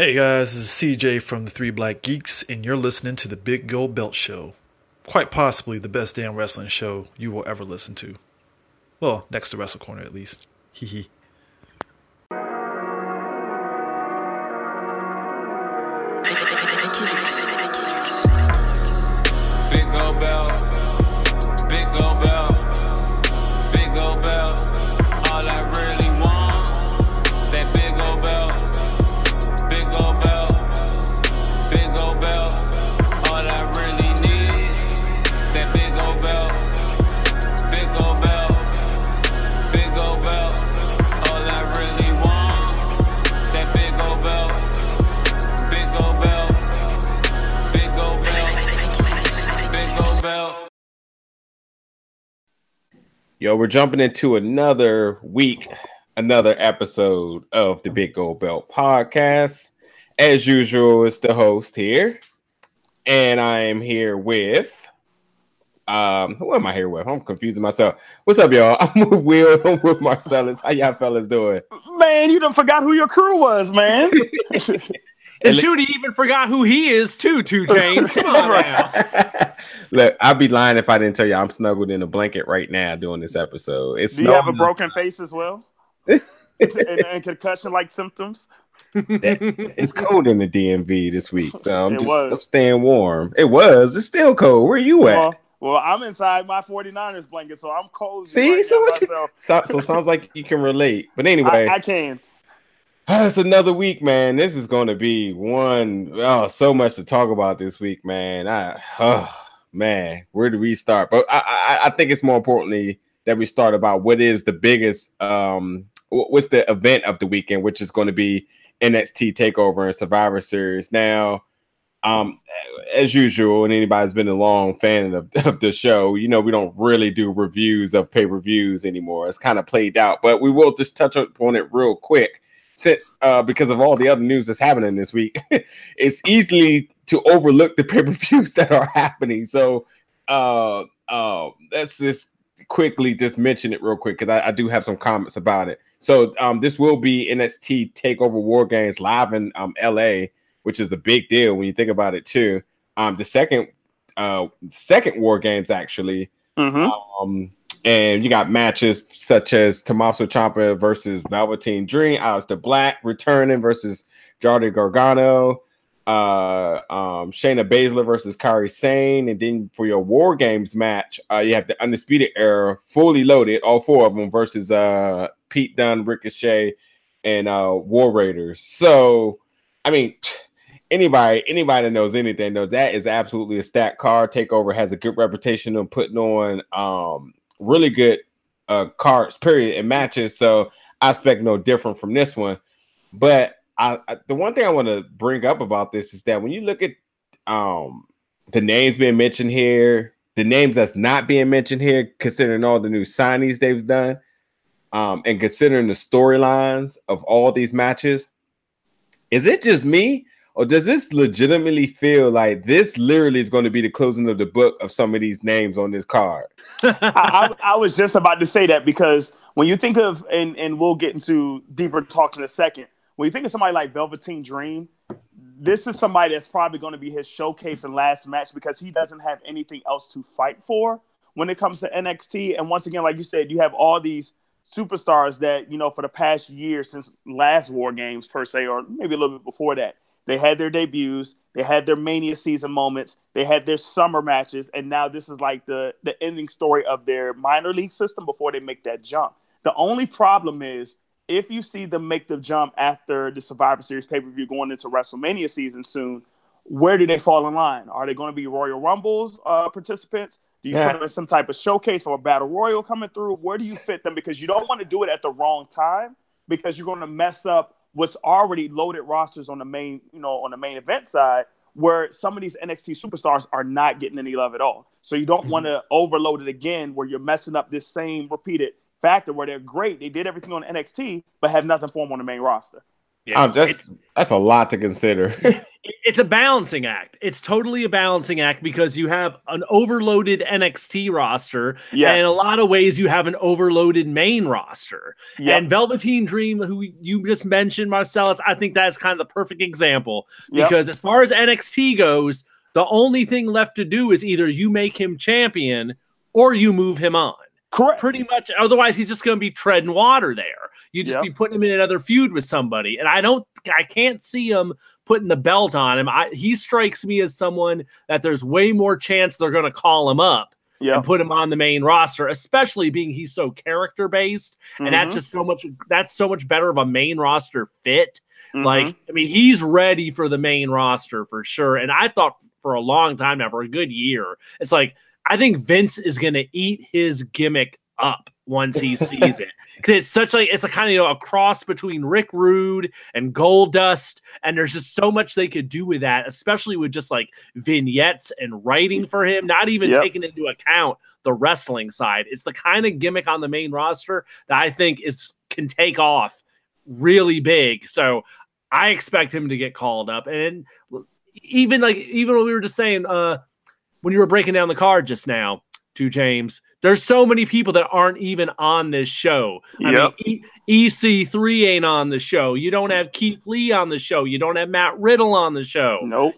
Hey guys, this is CJ from the Three Black Geeks, and you're listening to the Big Gold Belt Show. Quite possibly the best damn wrestling show you will ever listen to. Well, next to Wrestle Corner at least. Hee hee. Yo, we're jumping into another week, another episode of the Big Gold Belt podcast. As usual, it's the host here, and I am here with. Um, who am I here with? I'm confusing myself. What's up, y'all? I'm with Will. I'm with Marcellus. How y'all fellas doing? Man, you done forgot who your crew was, man. And Shooty even forgot who he is too, Two Chains. Come on now. Look, I'd be lying if I didn't tell you I'm snuggled in a blanket right now doing this episode. It's Do you have a broken face as well? and, and concussion like symptoms? It's cold in the DMV this week, so I'm It just was. I'm staying warm. It was. It's still cold. Where you at? Well, well, I'm inside my 49ers blanket, so I'm cold. See, right so you, so, so sounds like you can relate. But anyway, I, I can. Ah, it's another week, man. This is going to be one. Oh, so much to talk about this week, man. I, oh, man, where do we start? But I, I, I think it's more importantly that we start about what is the biggest, um, what's the event of the weekend, which is going to be NXT Takeover and Survivor Series. Now, um, as usual, and anybody's been a long fan of, of the show, you know, we don't really do reviews of pay per views anymore. It's kind of played out, but we will just touch upon it real quick since uh because of all the other news that's happening this week it's easily to overlook the pay-per-views that are happening. So uh uh let's just quickly just mention it real quick because I, I do have some comments about it. So um this will be nxt takeover war games live in um la which is a big deal when you think about it too. Um the second uh second war games actually hmm um, and you got matches such as Tommaso Ciampa versus Velveteen Dream, Aleister Black returning versus Johnny Gargano, uh, um, Shayna Baszler versus Kairi Sane, and then for your War Games match, uh, you have the Undisputed Era fully loaded, all four of them versus uh, Pete Dunne, Ricochet, and uh, War Raiders. So, I mean. Anybody, anybody knows anything knows that is absolutely a stacked card. Takeover has a good reputation of putting on um, really good uh cards period and matches so i expect no different from this one but I, I the one thing i want to bring up about this is that when you look at um the names being mentioned here the names that's not being mentioned here considering all the new signings they've done um and considering the storylines of all these matches is it just me? Or does this legitimately feel like this literally is going to be the closing of the book of some of these names on this card? I, I, I was just about to say that because when you think of, and, and we'll get into deeper talk in a second, when you think of somebody like Velveteen Dream, this is somebody that's probably going to be his showcase and last match because he doesn't have anything else to fight for when it comes to NXT. And once again, like you said, you have all these superstars that, you know, for the past year since last War Games per se, or maybe a little bit before that, they had their debuts, they had their Mania season moments, they had their summer matches, and now this is like the the ending story of their minor league system before they make that jump. The only problem is if you see them make the jump after the Survivor Series pay per view going into WrestleMania season soon, where do they fall in line? Are they going to be Royal Rumbles uh, participants? Do you Yeah. put them in some type of showcase or a battle royal coming through? Where do you fit them? Because you don't want to do it at the wrong time because you're going to mess up what's already loaded rosters on the main, you know, on the main event side, where some of these NXT superstars are not getting any love at all. So you don't want to overload it again, where you're messing up this same repeated factor where they're great, they did everything on NXT, but have nothing for them on the main roster. Yeah, Oh, that's that's a lot to consider. it's a balancing act. It's totally a balancing act because you have an overloaded NXT roster, Yes. and in a lot of ways, you have an overloaded main roster. Yep. And Velveteen Dream, who you just mentioned, Marcellus, I think that's kind of the perfect example Yep. because as far as NXT goes, the only thing left to do is either you make him champion or you move him on. Correct. Pretty much. Otherwise, he's just going to be treading water there. You just Yep. be putting him in another feud with somebody, and I don't, I can't see him putting the belt on him. I, he strikes me as someone that there's way more chance they're going to call him up Yeah. and put him on the main roster, especially being he's so character based, and Mm-hmm. that's just so much. That's so much better of a main roster fit. Mhm. Like, I mean, he's ready for the main roster for sure. And I thought for a long time now, for a good year, it's like I think Vince is going to eat his gimmick up once he sees it because it's such like it's a kind of you know a cross between Rick Rude and Goldust, and there's just so much they could do with that, especially with just like vignettes and writing for him, not even Yep. taking into account the wrestling side. It's the kind of gimmick on the main roster that I think is can take off really big. So I expect him to get called up. And even like even when we were just saying uh when you were breaking down the card just now to James, there's so many people that aren't even on this show. I Yep. mean, e- EC3 ain't on the show. You don't have Keith Lee on the show. You don't have Matt Riddle on the show. Nope.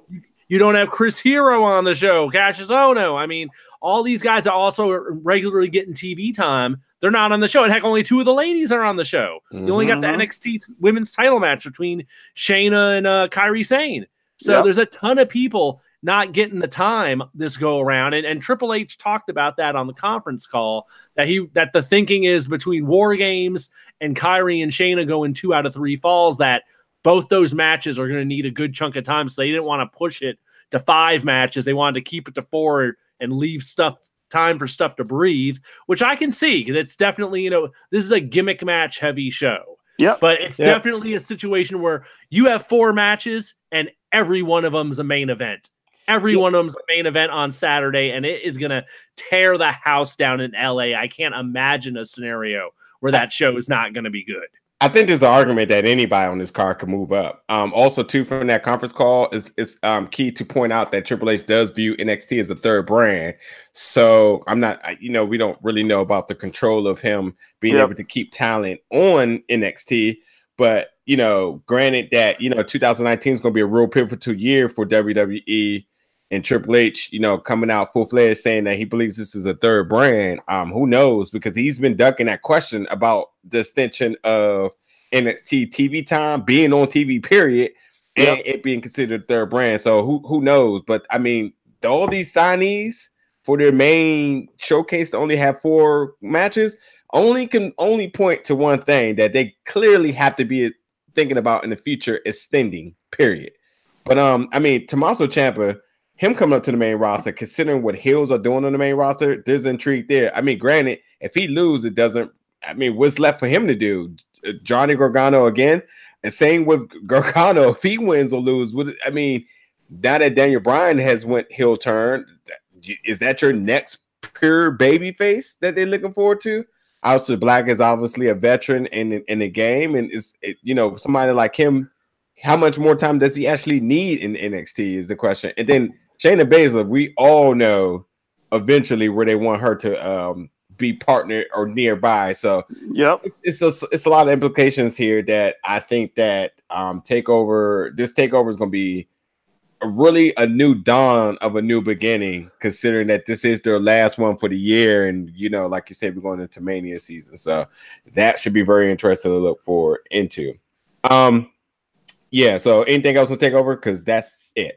You don't have Chris Hero on the show, Kassius Ohno. I mean, all these guys are also regularly getting TV time. They're not on the show. And heck, only two of the ladies are on the show. You only got the Mhm. NXT women's title match between Shayna and uh, Kairi Sane. So Yep. there's a ton of people not getting the time this go around. And, and Triple H talked about that on the conference call that he that the thinking is between War Games and Kairi and Shayna going two out of three falls that both those matches are going to need a good chunk of time. So they didn't want to push it to five matches. They wanted to keep it to four and leave stuff time for stuff to breathe, which I can see it's definitely, you know, this is a gimmick match heavy show. Yep. But it's Yep. definitely a situation where you have four matches and every one of them's a main event. Every one of them's a main event on Saturday, and it is going to tear the house down in LA. I can't imagine a scenario where that show is not going to be good. I think there's an argument that anybody on this card can move up. Um, also, too, from that conference call, it's, it's um, key to point out that Triple H does view NXT as a third brand. So I'm not, I- you know, we don't really know about the control of him being Yep. able to keep talent on NXT. But you know, granted that you know 2019 is going to be a real pivotal year for WWE and Triple H, you know, coming out full fledged saying that he believes this is a third brand. Um, who knows? Because he's been ducking that question about the extension of NXT TV time being on TV, period, and Yep. it being considered third brand. So who who knows? But I mean, all these signees for their main showcase to only have four matches only can only point to one thing that they clearly have to be thinking about in the future extending. Period. But um, I mean, Tommaso Ciampa, him coming up to the main roster, considering what heels are doing on the main roster, there's intrigue there. I mean, granted, if he loses, it doesn't. I mean, what's left for him to do? Uh, Johnny Gargano again, and same with Gargano. If he wins or lose, I mean, now that Daniel Bryan has went heel turn, is that your next pure baby face that they're looking forward to? Aleister Black is obviously a veteran in in the game, and is you know somebody like him. How much more time does he actually need in NXT? Is the question. And then Shayna Baszler, we all know eventually where they want her to um, be partner or nearby. So Yep. it's it's a, it's a lot of implications here that I think that um takeover this takeover is going to be a really a new dawn of a new beginning considering that this is their last one for the year and you know like you said we're going into mania season so that should be very interesting to look forward into um yeah so anything else will take over because that's it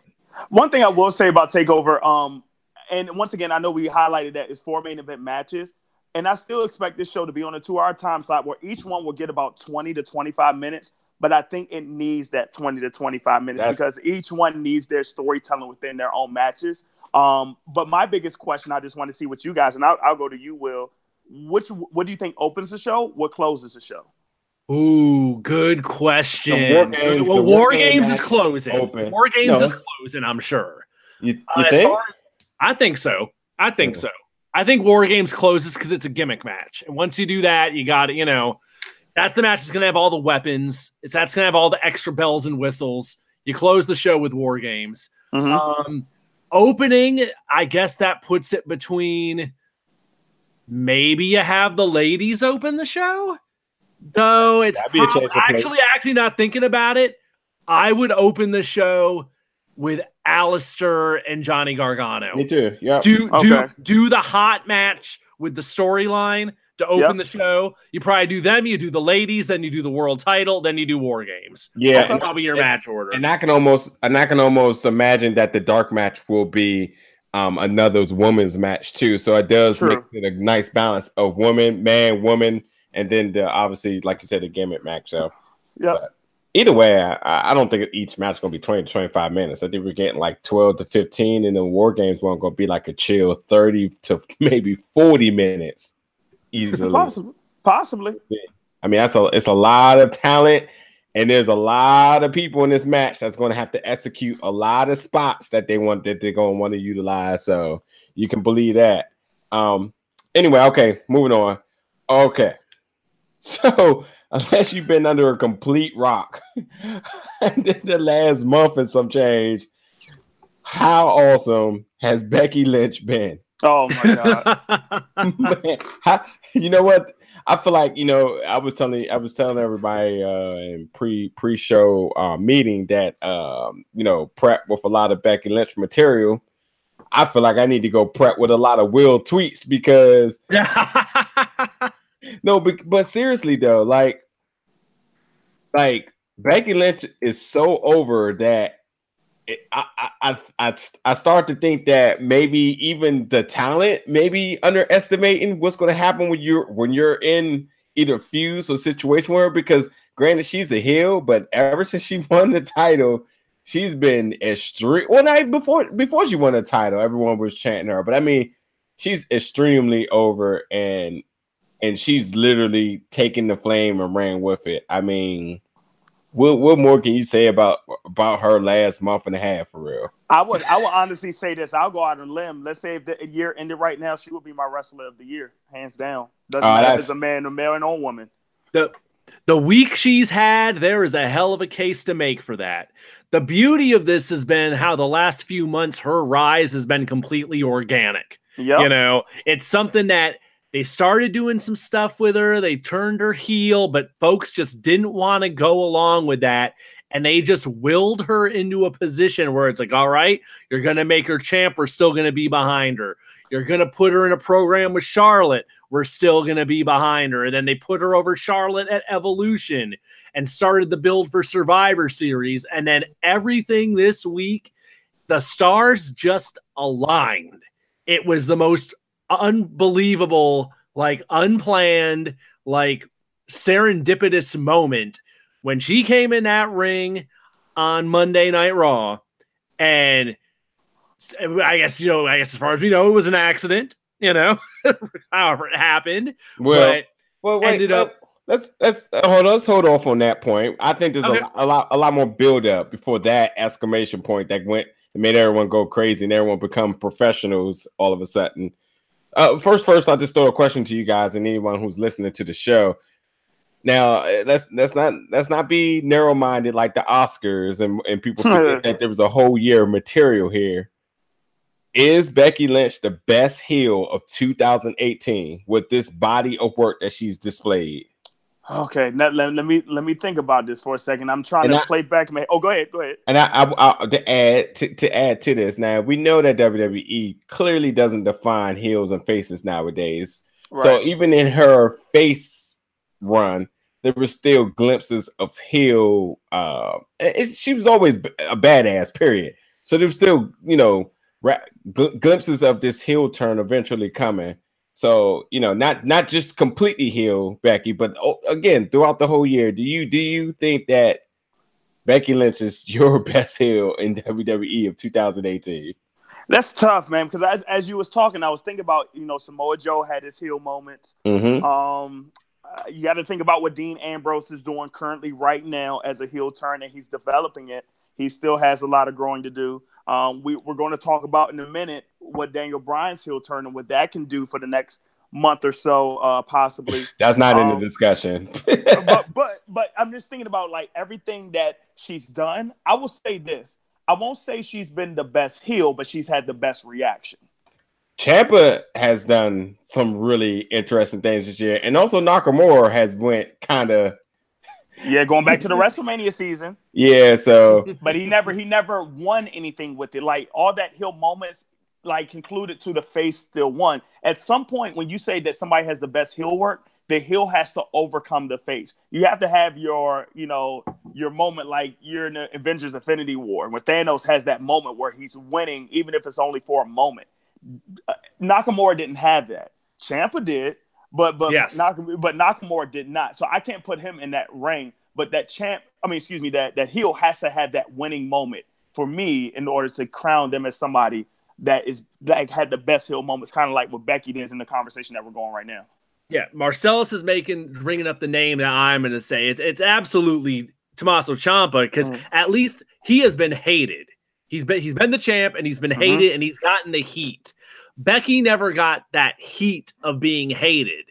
One thing I will say about Takeover, um, and once again, I know we highlighted that it's four main event matches, and I still expect this show to be on a two-hour time slot where each one will get about twenty to twenty-five minutes. But I think it needs that twenty to twenty-five minutes That's- because each one needs their storytelling within their own matches. Um, but my biggest question, I just want to see what you guys, and I'll, I'll go to you, Will. Which what do you think opens the show? What closes the show? Ooh, good question. The War Games- well, War, War Game Games is closing. open. War Games No, is closing, I'm sure. you, you Uh, think far as- I think so. I think Yeah. so. I think War Games closes because it's a gimmick match. And once you do that, you got you know, that's the match that's going to have all the weapons. It's that's going to have all the extra bells and whistles. You close the show with War Games. Mhm. Um, opening, I guess that puts it between maybe you have the ladies open the show. Though it's That'd be a of actually actually not thinking about it. I would open the show with Aleister and Johnny Gargano. Me too. Yeah. Do Okay. do do the hot match with the storyline to open Yep. the show. You probably do them. You do the ladies, then you do the world title, then you do War Games. Yeah, That's and- probably your and- match order. And I can almost and I can almost imagine that the dark match will be um another woman's match too. So it does True. make it a nice balance of woman, man, woman, and then the obviously, like you said, the gimmick match. So Yep. either way, I, I don't think each match is gonna be 20 to 25 minutes. I think we're getting like 12 to 15, and the war games one gonna be like a chill 30 to maybe 40 minutes easily. Possibly. Possibly. I mean, that's a it's a lot of talent, and there's a lot of people in this match that's going to have to execute a lot of spots that they want that they're going to want to utilize. So you can believe that. Um. Anyway, okay, moving on. Okay, so unless you've been under a complete rock in the last month and some change, how awesome has Becky Lynch been? Oh my god. Man, how- you know what? I feel like you know. I was telling I was telling everybody uh, in pre pre show uh, meeting that um, you know prep with a lot of Becky Lynch material. I feel like I need to go prep with a lot of Will tweets because no, but, but seriously though, like like Becky Lynch is so over that it, I, I I I start to think that maybe even the talent maybe underestimating what's going to happen when you're when you're in either fuse or situation where because granted she's a heel, but ever since she won the title, she's been extreme. Well, not before before she won the title, everyone was chanting her, but I mean, she's extremely over and and she's literally taken the flame and ran with it. I mean, what what more can you say about about her last month and a half for real? I would I would honestly say this. I'll go out on a limb. Let's say if the year ended right now, she would be my wrestler of the year, hands down. Doesn't Oh, matter if that's- a man, a male, and or woman. the the week she's had, there is a hell of a case to make for that. The beauty of this has been how the last few months her rise has been completely organic. Yep. You know, it's something that they started doing some stuff with her, they turned her heel, but folks just didn't want to go along with that. And they just willed her into a position where it's like, all right, you're going to make her champ. We're still going to be behind her. You're going to put her in a program with Charlotte. We're still going to be behind her. And then they put her over Charlotte at Evolution and started the build for Survivor Series. And then everything this week, the stars just aligned. It was the most unbelievable, like unplanned, like serendipitous moment when she came in that ring on Monday Night Raw. And I guess, you know, I guess as far as we know, it was an accident, you know, however it happened. Well, but well, wait, ended up- Let's let's hold. Let's hold off on that point. I think there's Okay. a, a lot a lot more build up before that exclamation point that went that made everyone go crazy and everyone become professionals all of a sudden. Uh, first, first, I'll just throw a question to you guys and anyone who's listening to the show. Now, uh, let's let's not let's not be narrow minded like the Oscars and and people forget that there was a whole year of material here. Is Becky Lynch the best heel of 2018 with this body of work that she's displayed? Okay, now, let, let me let me think about this for a second. I'm trying And to I- play back. My, oh, go ahead, go ahead. And I, I, I to add to, to add to this, now we know that WWE clearly doesn't define heels and faces nowadays. So even in her face run, there were still glimpses of heel. Uh, it, she was always a badass. Period. So there was still, you know, ra- gl- glimpses of this heel turn eventually coming. So you know, not not just completely heel Becky, but oh, again throughout the whole year. Do you do you think that Becky Lynch is your best heel in WWE of 2018? That's tough, man. Because as, as you was talking, I was thinking about you know Samoa Joe had his heel moments. Mm-hmm. Um, you got to think about what Dean Ambrose is doing currently right now as a heel turn, and he's developing it. He still has a lot of growing to do. Um, we, we're going to talk about in a minute what Daniel Bryan's heel turn and what that can do for the next month or so, uh, possibly. That's not in Um, the discussion. but but but I'm just thinking about like everything that she's done. I will say this. I won't say she's been the best heel, but she's had the best reaction. Ciampa has done some really interesting things this year, and also Nakamura has went kind of Yeah, going back to the WrestleMania season, yeah. So but he never he never won anything with it. Like all that heel moments, like concluded to the face still won. At some point, when you say that somebody has the best heel work, the heel has to overcome the face. You have to have your, you know, your moment like you're in the Avengers Infinity War, where Thanos has that moment where he's winning, even if it's only for a moment. Nakamura didn't have that. Ciampa did, but but Yes. Nakamura, but Nakamura did not. So I can't put him in that ring. But that champ, I mean, excuse me, that that heel has to have that winning moment for me in order to crown them as somebody that is like had the best heel moments, kind of like what Becky did in the conversation that we're going right now. Yeah, Marcellus is making bringing up the name that I'm going to say. It's it's absolutely Tommaso Ciampa because Mhm. at least he has been hated. He's been he's been the champ and he's been Mhm. hated and he's gotten the heat. Becky never got that heat of being hated.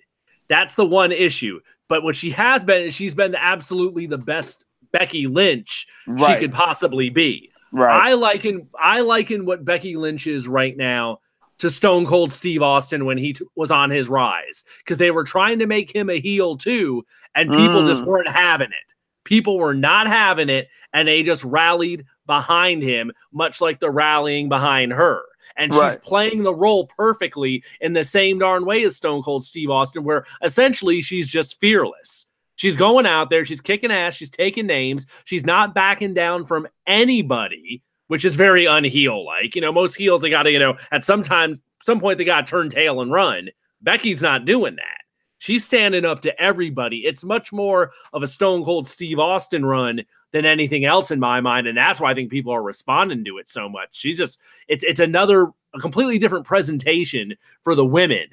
That's the one issue. But what she has been is she's been absolutely the best Becky Lynch she could possibly be. right. I liken I liken what Becky Lynch is right now to Stone Cold Steve Austin when he t- was on his rise because they were trying to make him a heel too, and people just Mm. weren't having it. People were not having it, and they just rallied behind him, much like the rallying behind her. And she's Right. playing the role perfectly in the same darn way as Stone Cold Steve Austin, where essentially she's just fearless. She's going out there, she's kicking ass, she's taking names, she's not backing down from anybody, which is very unheel like. You know, most heels they gotta, you know, at some time, some point they gotta turn tail and run. Becky's not doing that. She's standing up to everybody. It's much more of a Stone Cold Steve Austin run than anything else in my mind, and that's why I think people are responding to it so much. She's just it's it's another a completely different presentation for the women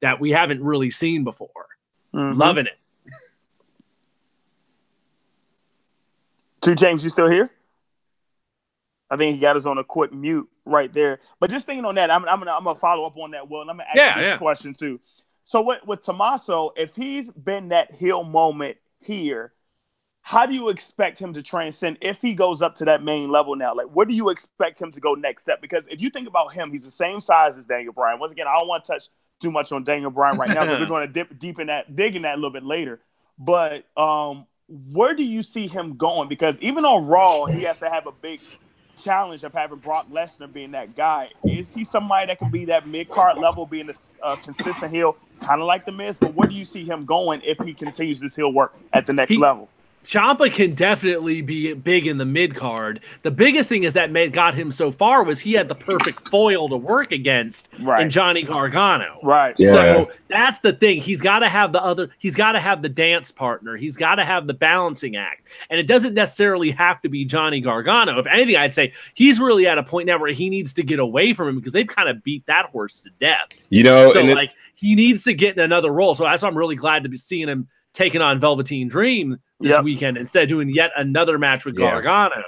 that we haven't really seen before. Mhm. Loving it. Two James, you still here? I think he got us on a quick mute right there. But just thinking on that, I'm, I'm gonna I'm gonna follow up on that. Will, and I'm gonna ask Yeah, you this yeah. question too. So with with Tommaso, if he's been that heel moment here, how do you expect him to transcend if he goes up to that main level now? Like, where do you expect him to go next step? Because if you think about him, he's the same size as Daniel Bryan. Once again, I don't want to touch too much on Daniel Bryan right now because we're going to dip deep in that, dig in that a little bit later. But um, where do you see him going? Because even on Raw, he has to have a big challenge of having Brock Lesnar being that guy. Is he somebody that can be that mid card level, being a uh, consistent heel, kind of like the Miz? But where do you see him going if he continues this heel work at the next He- level? Ciampa can definitely be big in the mid card. The biggest thing is that made got him so far was he had the perfect foil to work against in Right. Johnny Gargano. Right. Yeah. So that's the thing. He's got to have the other. He's got to have the dance partner. He's got to have the balancing act, and it doesn't necessarily have to be Johnny Gargano. If anything, I'd say he's really at a point now where he needs to get away from him because they've kind of beat that horse to death. you know, so and it- like he needs to get in another role. So that's why I'm really glad to be seeing him taking on Velveteen Dream this Yep. weekend instead of doing yet another match with Yeah. Gargano.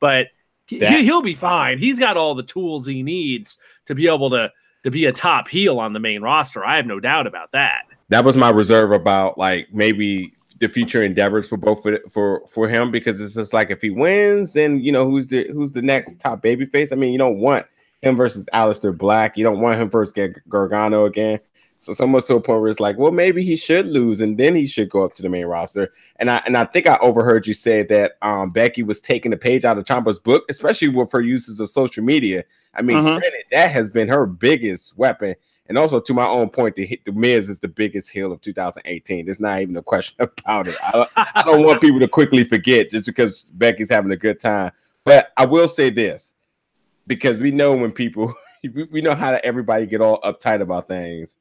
But he, That- he'll be fine. He's got all the tools he needs to be able to to be a top heel on the main roster. I have no doubt about that. that was my reserve about like maybe the future endeavors for both for for, for him because it's just like if he wins, then you know who's the who's the next top babyface. I mean, you don't want him versus Aleister Black. You don't want him versus Gar- Gargano again. So almost to a point where it's like, well, maybe he should lose and then he should go up to the main roster. And I and I think I overheard you say that um, Becky was taking a page out of Ciampa's book, especially with her uses of social media. I mean, Mhm. granted, that has been her biggest weapon. And also, to my own point, the, the Miz is the biggest heel of 2018. There's not even a question about it. I, I don't want people to quickly forget just because Becky's having a good time. But I will say this because we know when people, we we know how to everybody get all uptight about things.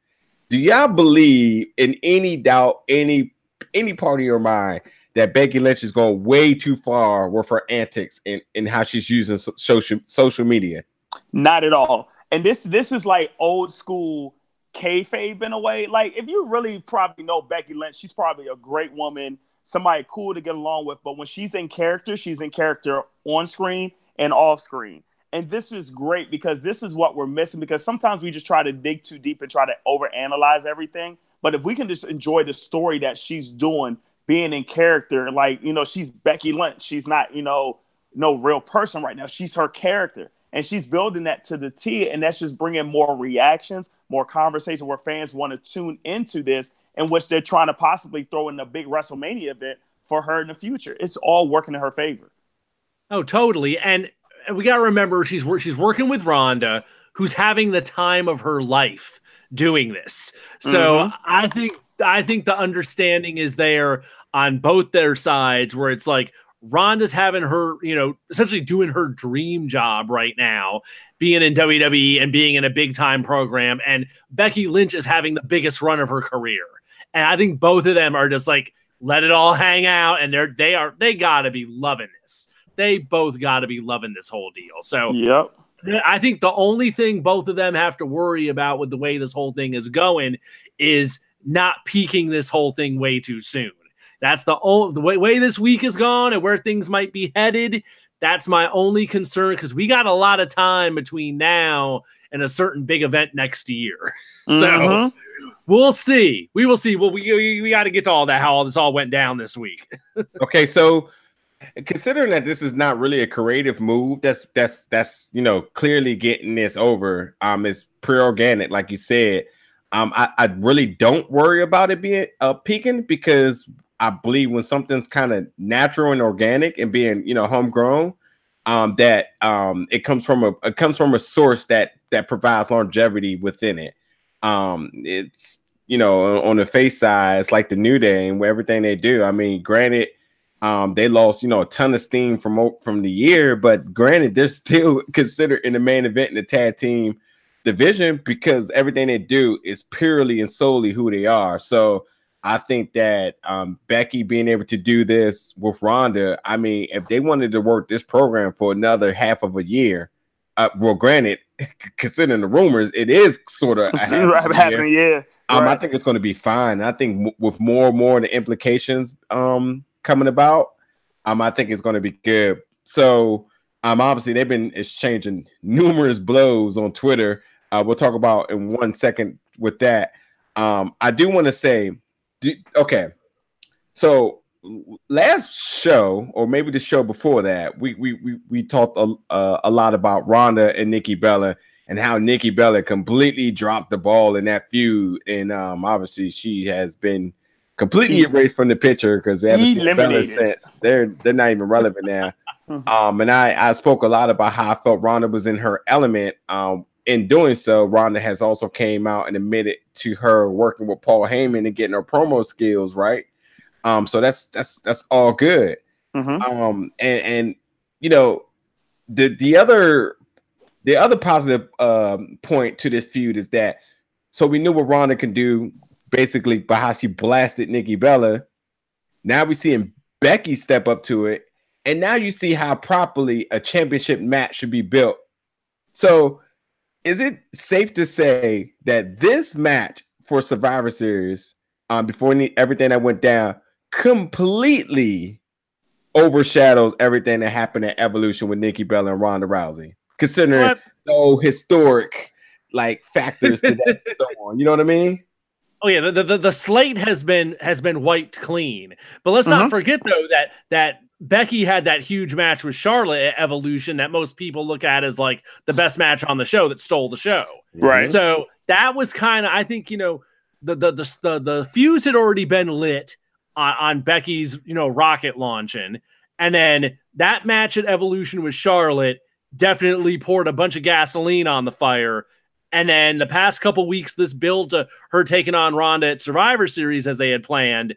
Do y'all believe in any doubt, any any part of your mind that Becky Lynch is going way too far with her antics and, and how she's using social social media? Not at all. And this this is like old school kayfabe in a way. Like if you really probably know Becky Lynch, she's probably a great woman, somebody cool to get along with. But when she's in character, she's in character on screen and off screen. And this is great because this is what we're missing. Because sometimes we just try to dig too deep and try to overanalyze everything. But if we can just enjoy the story that she's doing, being in character, like you know, she's Becky Lynch. She's not, you know, no real person right now. She's her character. And she's building that to the T, and that's just bringing more reactions, more conversation where fans want to tune into this, in which they're trying to possibly throw in a big WrestleMania event for her in the future. It's all working in her favor. Oh, totally. And we got to remember she's she's working with Ronda, who's having the time of her life doing this. So Mhm. I think I think the understanding is there on both their sides, where it's like Ronda's having her, you know, essentially doing her dream job right now, being in WWE and being in a big time program, and Becky Lynch is having the biggest run of her career. And I think both of them are just like let it all hang out, and they're they are they got to be loving this. They both got to be loving this whole deal. So Yep. I think the only thing both of them have to worry about with the way this whole thing is going is not peaking this whole thing way too soon. That's the only the way, way this week is gone and where things might be headed. That's my only concern because we got a lot of time between now and a certain big event next year. so Mhm. we'll see. We will see. Well, we we, we got to get to all that how all this all went down this week. Okay, so considering that this is not really a creative move, that's that's that's you know clearly getting this over. Um, it's pre-organic, like you said. Um, I, I really don't worry about it being uh peaking because I believe when something's kind of natural and organic and being you know homegrown, um, that um it comes from a it comes from a source that that provides longevity within it. Um, it's you know on the face side, it's like the New Day and everything they do. I mean, granted um, they lost, you know, a ton of steam from from the year, but granted, they're still considered in the main event in the tag team division because everything they do is purely and solely who they are. So I think that um, Becky being able to do this with Ronda, I mean, if they wanted to work this program for another half of a year, uh, well, granted, considering the rumors, it is sort of a half a year. happening, yeah. Um, I think it's going to be fine. I think w- with more and more of the implications um coming about, um, I think it's going to be good. So, um, obviously they've been exchanging numerous blows on Twitter. Uh, we'll talk about in one second with that. Um, I do want to say, do, okay, so last show or maybe the show before that, we we we, we talked a, uh, a lot about Ronda and Nikki Bella and how Nikki Bella completely dropped the ball in that feud, and um, obviously she has been completely erased from the picture because we haven't seen Bella since. They're they're not even relevant now. Mhm. um, and I I spoke a lot about how I felt Ronda was in her element. Um, in doing so, Ronda has also came out and admitted to her working with Paul Heyman and getting her promo skills right. Um, so that's that's that's all good. Mhm. Um, and and you know, the the other the other positive um point to this feud is that so we knew what Ronda can do basically by how she blasted Nikki Bella. Now we're seeing Becky step up to it, and now you see how properly a championship match should be built. So, is it safe to say that this match for Survivor Series, um, before any, everything that went down, completely overshadows everything that happened at Evolution with Nikki Bella and Ronda Rousey, considering no historic like factors to that. so on. You know what I mean? Oh yeah, the, the the slate has been has been wiped clean. But let's not Mhm. forget though that that Becky had that huge match with Charlotte at Evolution that most people look at as like the best match on the show that stole the show. Right. So that was kind of I think you know the the the the, the fuse had already been lit on, on Becky's you know rocket launching, and then that match at Evolution with Charlotte definitely poured a bunch of gasoline on the fire. And then the past couple weeks, this build to her taking on Ronda at Survivor Series as they had planned,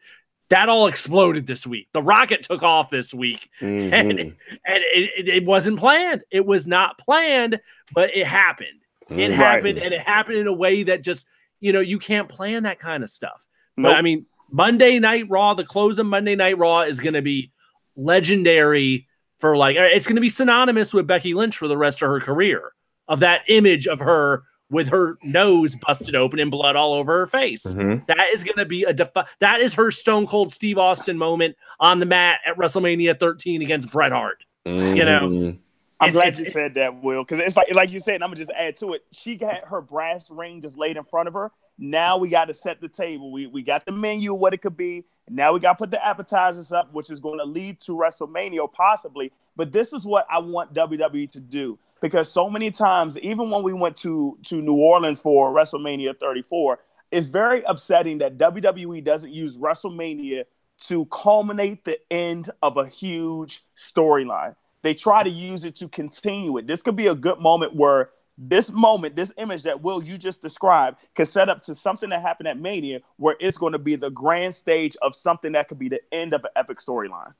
that all exploded this week. The rocket took off this week, Mhm. and and it, it, it wasn't planned. It was not planned, but it happened. It Mhm. happened, and it happened in a way that just you know you can't plan that kind of stuff. But I mean, Monday Night Raw, the close of Monday Night Raw is going to be legendary for like it's going to be synonymous with Becky Lynch for the rest of her career of that image of her with her nose busted open and blood all over her face. Mhm. That is going to be a defi- that is her Stone Cold Steve Austin moment on the mat at WrestleMania 13 against Bret Hart. You know, Mhm. I'm It's- glad it's- you said that, Will, because it's like like you said, and I'm gonna just add to it. She got her brass ring just laid in front of her. Now we got to set the table. We we got the menu, what it could be. Now we got to put the appetizers up, which is going to lead to WrestleMania possibly. But this is what I want WWE to do because so many times, even when we went to to New Orleans for WrestleMania 34, it's very upsetting that WWE doesn't use WrestleMania to culminate the end of a huge storyline. They try to use it to continue it. This could be a good moment where this moment, this image that Will you just described, could set up to something that happened at Mania, where it's going to be the grand stage of something that could be the end of an epic storyline.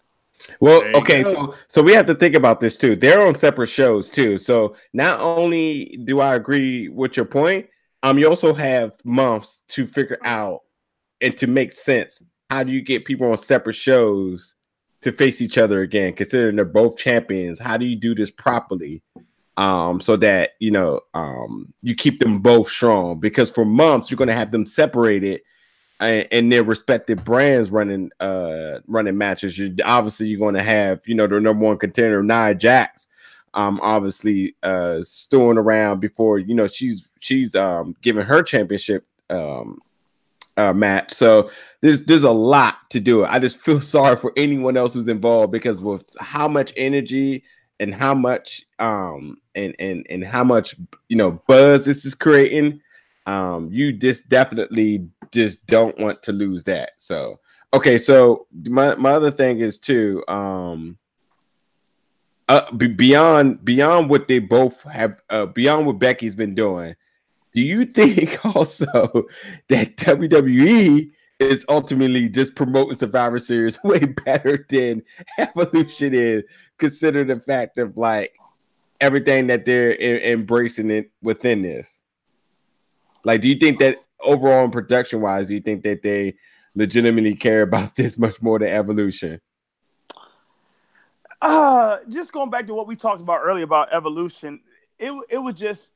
Well, okay, go. so so we have to think about this too. They're on separate shows too. So not only do I agree with your point, um, you also have months to figure out and to make sense. How do you get people on separate shows to face each other again? Considering they're both champions, how do you do this properly? Um, so that you know, um, you keep them both strong. Because for months you're going to have them separated and, their respective brands running uh running matches. You obviously you're going to have you know the number one contender Nia Jax, um obviously uh stewing around before you know she's she's um giving her championship um uh match. So there's there's a lot to do. I just feel sorry for anyone else who's involved because with how much energy and how much um and and and how much you know buzz this is creating um you just definitely just don't want to lose that. So okay so my, my other thing is too um uh be- beyond beyond what they both have uh beyond what becky's been doing do you think also that wwe is ultimately just promoting survivor series way better than evolution is consider the fact of like everything that they're em- embracing it within this? Like, do you think that overall in production wise, do you think that they legitimately care about this much more than evolution? Uh, just going back to what we talked about earlier about evolution, it it was just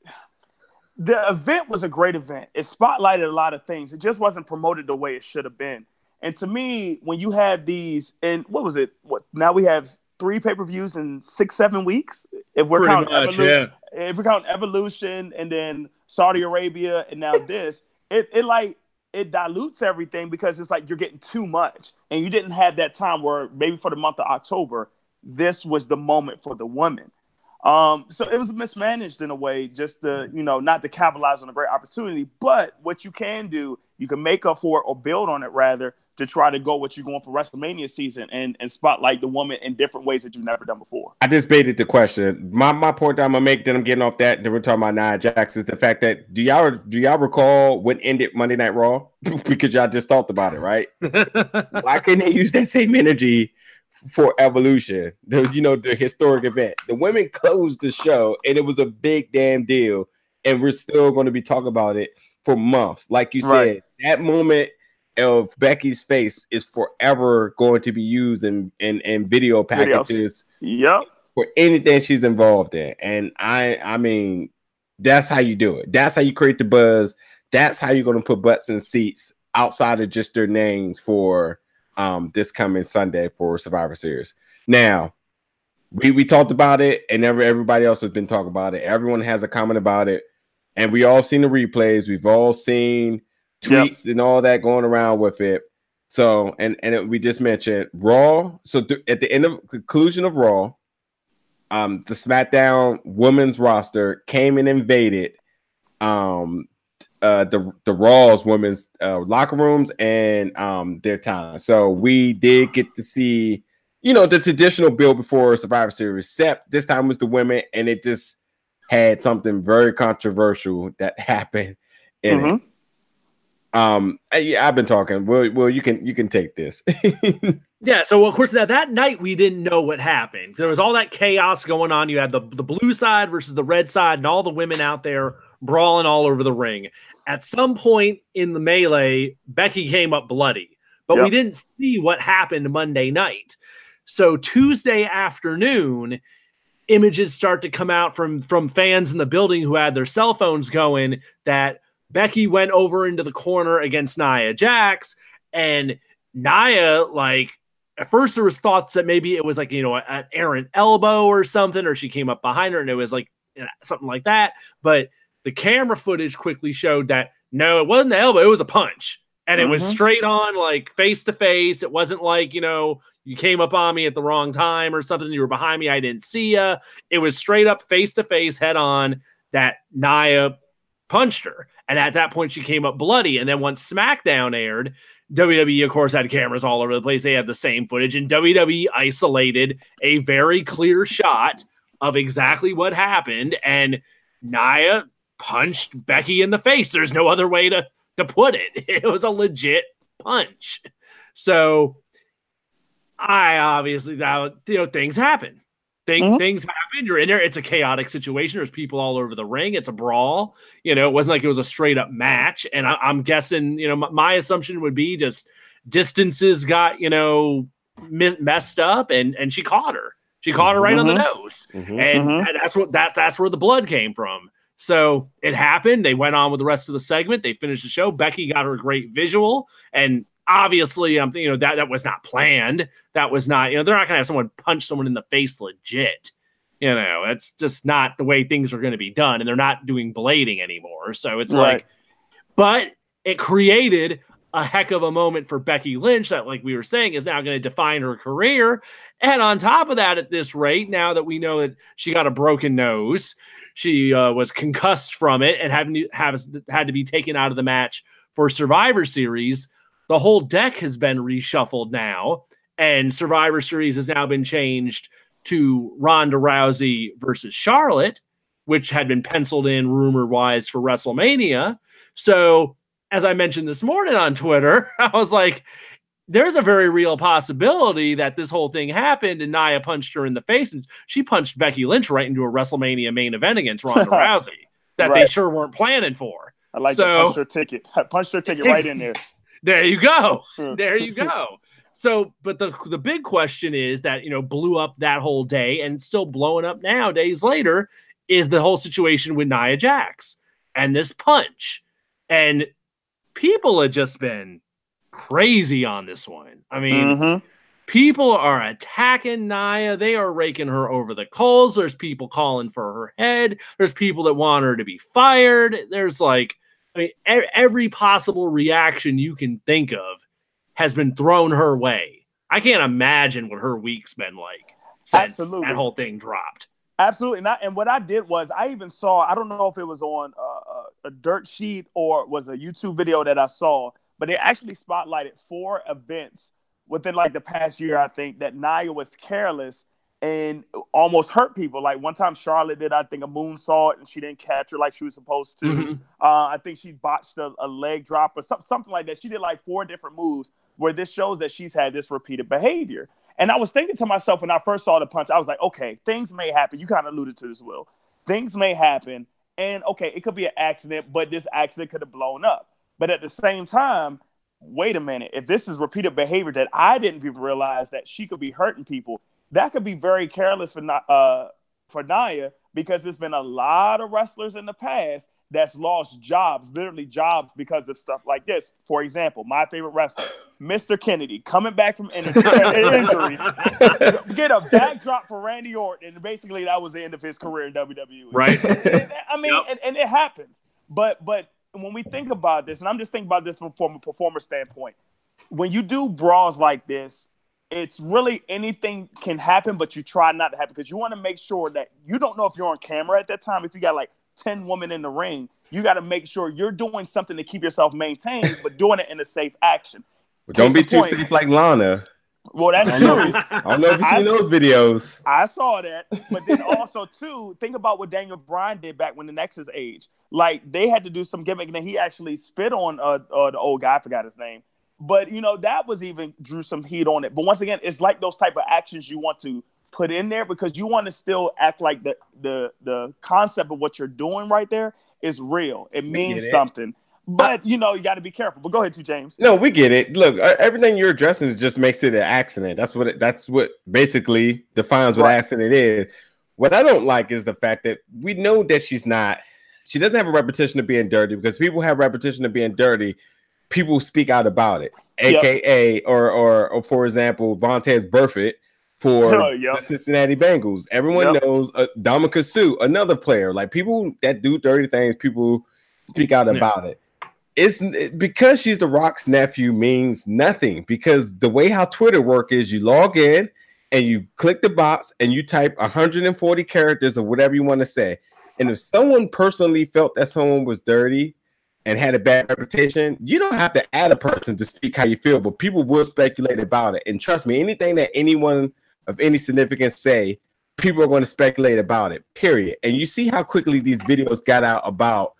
the event was a great event. It spotlighted a lot of things. It just wasn't promoted the way it should have been. And to me, when you had these, and what was it? What now we have three pay per views in six, seven weeks. If we're Pretty counting much, evolution, if we're counting evolution, and then Saudi Arabia, and now this, it it like it dilutes everything because it's like you're getting too much, and you didn't have that time where maybe for the month of October, this was the moment for the woman Um, so it was mismanaged in a way, just to you know, not to capitalize on a great opportunity. But what you can do, you can make up for it or build on it rather to try to go what you're going for WrestleMania season and and spotlight the woman in different ways that you've never done before. I just baited the question. My my point that I'm gonna make that I'm getting off that that we're talking about Nia Jax is the fact that do y'all do y'all recall what ended Monday Night Raw? because y'all just talked about it, right? Why couldn't they use that same energy for evolution? The you know the historic event. The women closed the show and it was a big damn deal, and we're still going to be talking about it for months. Like you Right. said, that moment of Becky's face is forever going to be used in in, in video Videos. packages Yep. for anything she's involved in. And I I mean, that's how you do it. That's how you create the buzz. That's how you're gonna put butts in seats outside of just their names for um this coming Sunday for Survivor Series. Now, we we talked about it, and every, everybody else has been talking about it. Everyone has a comment about it, and we all seen the replays. We've all seen Yep. tweets and all that going around with it. So, and and it, we just mentioned Raw. So th- at the end of conclusion of Raw, um, the SmackDown women's roster came and invaded um uh the the Raw's women's uh, locker rooms and um their time. So we did get to see you know the traditional build before Survivor Series, except this time was the women, and it just had something very controversial that happened in it. Um, I- yeah, I've been talking. Well, well, you can you can take this. Yeah, so of course that that night we didn't know what happened. There was all that chaos going on. You had the the blue side versus the red side, and all the women out there brawling all over the ring. At some point in the melee, Becky came up bloody, but we didn't see what happened Monday night. So Tuesday afternoon, images start to come out from from fans in the building who had their cell phones going that Becky went over into the corner against Nia Jax, and Nia like at first there was thoughts that maybe it was like you know an errant elbow or something, or she came up behind her and it was like you know, something like that. But the camera footage quickly showed that no, it wasn't the elbow; it was a punch, and it was Mhm. straight on, like face to face. It wasn't like you know you came up on me at the wrong time or something. You were behind me, I didn't see you. It was straight up face to face, head on. That Nia punched her, and at that point she came up bloody. And then once SmackDown aired. WWE, of course, had cameras all over the place. They had the same footage, and WWE isolated a very clear shot of exactly what happened. And Nia punched Becky in the face. There's no other way to, to put it. It was a legit punch. So I obviously that you know things happen. Thing, Mhm. Things happen. You're in there. It's a chaotic situation. There's people all over the ring. It's a brawl. You know, it wasn't like it was a straight up match. And I, I'm guessing, you know, my, my assumption would be just distances got, you know, messed up, and and she caught her. She caught her right on the nose Mhm. and, Mhm. and that's what that's that's where the blood came from. So it happened. They went on with the rest of the segment. They finished the show. Becky got her great visual, and obviously, I'm you know that that was not planned. That was not you know they're not gonna have someone punch someone in the face legit. You know, that's just not the way things are going to be done, and they're not doing blading anymore. So it's Right. like, but it created a heck of a moment for Becky Lynch that, like we were saying, is now going to define her career. And on top of that, at this rate, now that we know that she got a broken nose, she uh, was concussed from it and having to, have, had to be taken out of the match for Survivor Series. The whole deck has been reshuffled now, and Survivor Series has now been changed to Ronda Rousey versus Charlotte, which had been penciled in rumor wise for WrestleMania. So, as I mentioned this morning on Twitter, I was like, there's a very real possibility that this whole thing happened and Nia punched her in the face and she punched Becky Lynch right into a WrestleMania main event against Ronda Rousey that they sure weren't planning for. I like So- to punch her ticket. I punched her ticket right in there. There you go. Hmm. there you go. So, but the the big question is that you know blew up that whole day and still blowing up now days later is the whole situation with Nia Jax and this punch, and people have just been crazy on this one. I mean, Mhm. people are attacking Nia. They are raking her over the coals. There's people calling for her head. There's people that want her to be fired. There's like, I mean, e- every possible reaction you can think of has been thrown her way. I can't imagine what her week's been like since Absolutely. that whole thing dropped. Absolutely not. And what I did was I even saw, I don't know if it was on uh, a dirt sheet or was a YouTube video that I saw, but they actually spotlighted four events within like the past year, I think, that Nia was careless and almost hurt people. Like one time Charlotte did, I think, a moonsault and she didn't catch her like she was supposed to. Mhm. Uh, I think she botched a, a leg drop or some, something like that. She did like four different moves where this shows that she's had this repeated behavior. And I was thinking to myself when I first saw the punch, I was like, okay, things may happen. You kind of alluded to this, Will. Things may happen. And okay, it could be an accident, but this accident could have blown up. But at the same time, wait a minute. If this is repeated behavior that I didn't even realize that she could be hurting people, that could be very careless for uh, for Nia because there's been a lot of wrestlers in the past that's lost jobs, literally jobs because of stuff like this. For example, my favorite wrestler, Mr. Kennedy, coming back from in- injury, get a backdrop for Randy Orton, and basically that was the end of his career in WWE. Right. I mean, Yep. and, and it happens. But but when we think about this, and I'm just thinking about this from, from a performer standpoint, when you do brawls like this, it's really anything can happen, but you try not to happen because you want to make sure that you don't know if you're on camera at that time. If you got like 10 women in the ring, you got to make sure you're doing something to keep yourself maintained, but doing it in a safe action. Don't be too in point. safe like Lana. Well, that's I true. I don't know if you've seen those videos. I saw that, but then also too, think about what Daniel Bryan did back when the Nexus age. Like they had to do some gimmick, and then he actually spit on uh, uh the old guy. I forgot his name, but you know that was even drew some heat on it. But once again, it's like those type of actions you want to put in there because you want to still act like the the the concept of what you're doing right there is real. It means it. something. But you know you got to be careful. But go ahead, too, James. No, we get it. Look, everything you're addressing just makes it an accident. That's what it, that's what basically defines what Right. accident is. What I don't like is the fact that we know that she's not. She doesn't have a repetition of being dirty because people have repetition of being dirty people speak out about it, Yep. aka or, or or for example, Vontaze Burfict for Oh, yep. the Cincinnati Bengals. Everyone Yep. knows uh, Dominic Sue, another player. Like people that do dirty things, people speak out Yeah. about it. It's it- because she's the Rock's nephew means nothing because the way how Twitter work is you log in and you click the box and you type 140 characters or whatever you want to say. And if someone personally felt that someone was dirty and had a bad reputation, you don't have to add a person to speak how you feel, but people will speculate about it. And trust me, anything that anyone of any significance say, people are going to speculate about it. Period. And you see how quickly these videos got out about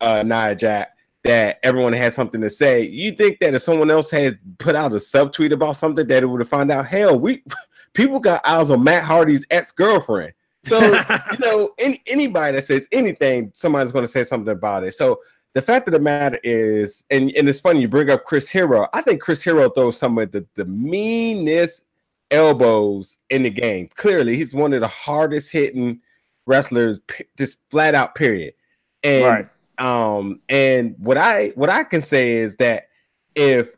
uh Nia Jax that everyone had something to say. You think that if someone else had put out a subtweet about something that it would have found out, hell, we people got eyes on Matt Hardy's ex-girlfriend. So you know, any, anybody that says anything, somebody's going to say something about it. So the fact of the matter is, and, and it's funny you bring up Chris Hero. I think Chris Hero throws some of the, the meanest elbows in the game. Clearly, he's one of the hardest hitting wrestlers, just flat out. Period. And Right. um, and what I what I can say is that if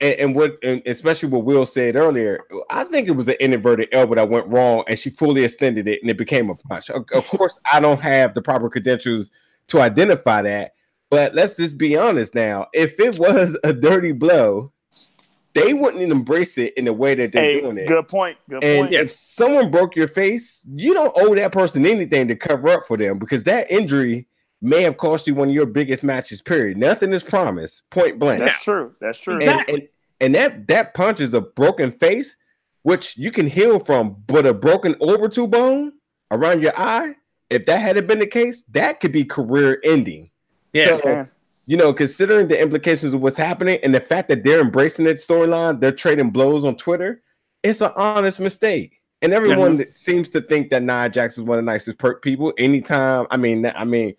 and, and what and especially what Will said earlier, I think it was an inverted elbow that went wrong, and she fully extended it, and it became a punch. Of, of course, I don't have the proper credentials to identify that, but let's just be honest now. If it was a dirty blow, they wouldn't embrace it in the way that they're Hey, doing it. good point. Good And point. if someone broke your face, you don't owe that person anything to cover up for them because that injury may have cost you one of your biggest matches. Period. Nothing is promised. Point blank. That's true. That's true. Exactly. And, and and that that punch is a broken face, which you can heal from, but a broken orbital bone around your eye. If that had been the case, that could be career ending. Yeah. So, Okay. you know, considering the implications of what's happening and the fact that they're embracing that storyline, they're trading blows on Twitter. It's an honest mistake, and everyone that seems to think that Nia Jax is one of the nicest per- people. Anytime, I mean, I mean,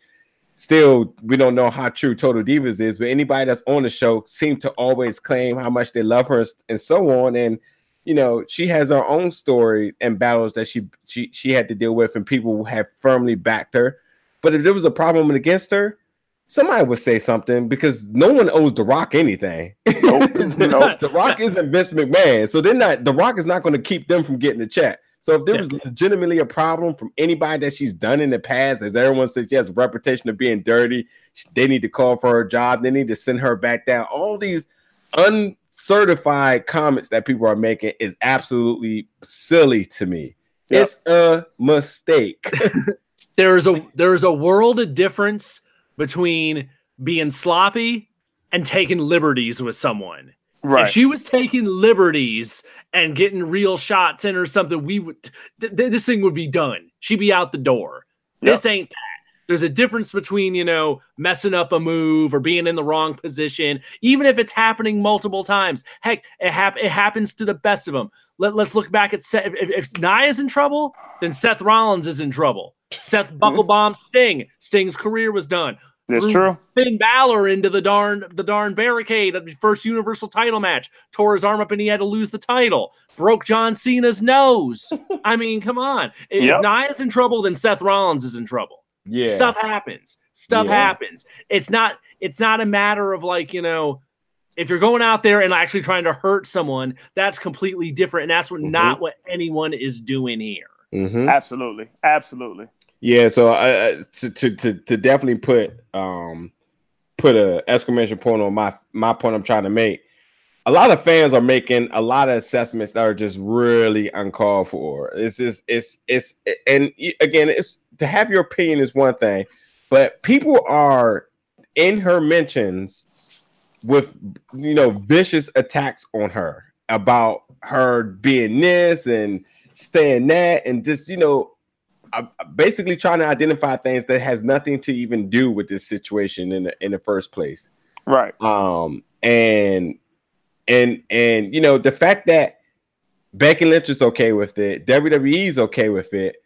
still, we don't know how true Total Divas is, but anybody that's on the show seem to always claim how much they love her and so on. And you know, she has her own story and battles that she she she had to deal with, and people have firmly backed her. But if there was a problem against her, somebody would say something because no one owes The Rock anything. Nope. Nope. the Rock isn't Vince McMahon, so they're not. The Rock is not going to keep them from getting the check. So if there was legitimately a problem from anybody that she's done in the past, as everyone says she has a reputation of being dirty, they need to call for her job. They need to send her back down. All these uncertified comments that people are making is absolutely silly to me. Yep. It's a mistake. there is a there is a world of difference between being sloppy and taking liberties with someone. Right. If she was taking liberties and getting real shots in or something, we would th- th- this thing would be done. She'd be out the door. This ain't that. There's a difference between, you know, messing up a move or being in the wrong position, even if it's happening multiple times. Heck, it, hap- it happens to the best of them. Let, let's look back at Seth. If, if, Nia's in trouble, then Seth Rollins is in trouble. Seth bucklebombed Sting. Sting's career was done. That's true. Finn Balor into the darn the darn barricade at the first Universal Title match. Tore his arm up and he had to lose the title. Broke John Cena's nose. I mean, come on. If Yep. Nia's in trouble, then Seth Rollins is in trouble. yeah. Stuff happens. Stuff Yeah. happens. It's not. It's not a matter of like you know. If you're going out there and actually trying to hurt someone, that's completely different, and that's what Mhm. not what anyone is doing here. Mhm. Absolutely. Absolutely. Yeah, so I, I to, to to to definitely put um put a exclamation point on my my point I'm trying to make. A lot of fans are making a lot of assessments that are just really uncalled for. It's just it's it's and again, it's to have your opinion is one thing, but people are in her mentions with you know vicious attacks on her about her being this and staying that and just you know I'm basically trying to identify things that has nothing to even do with this situation in the in the first place. Right. Um and and and you know the fact that Becky Lynch is okay with it, WWE is okay with it.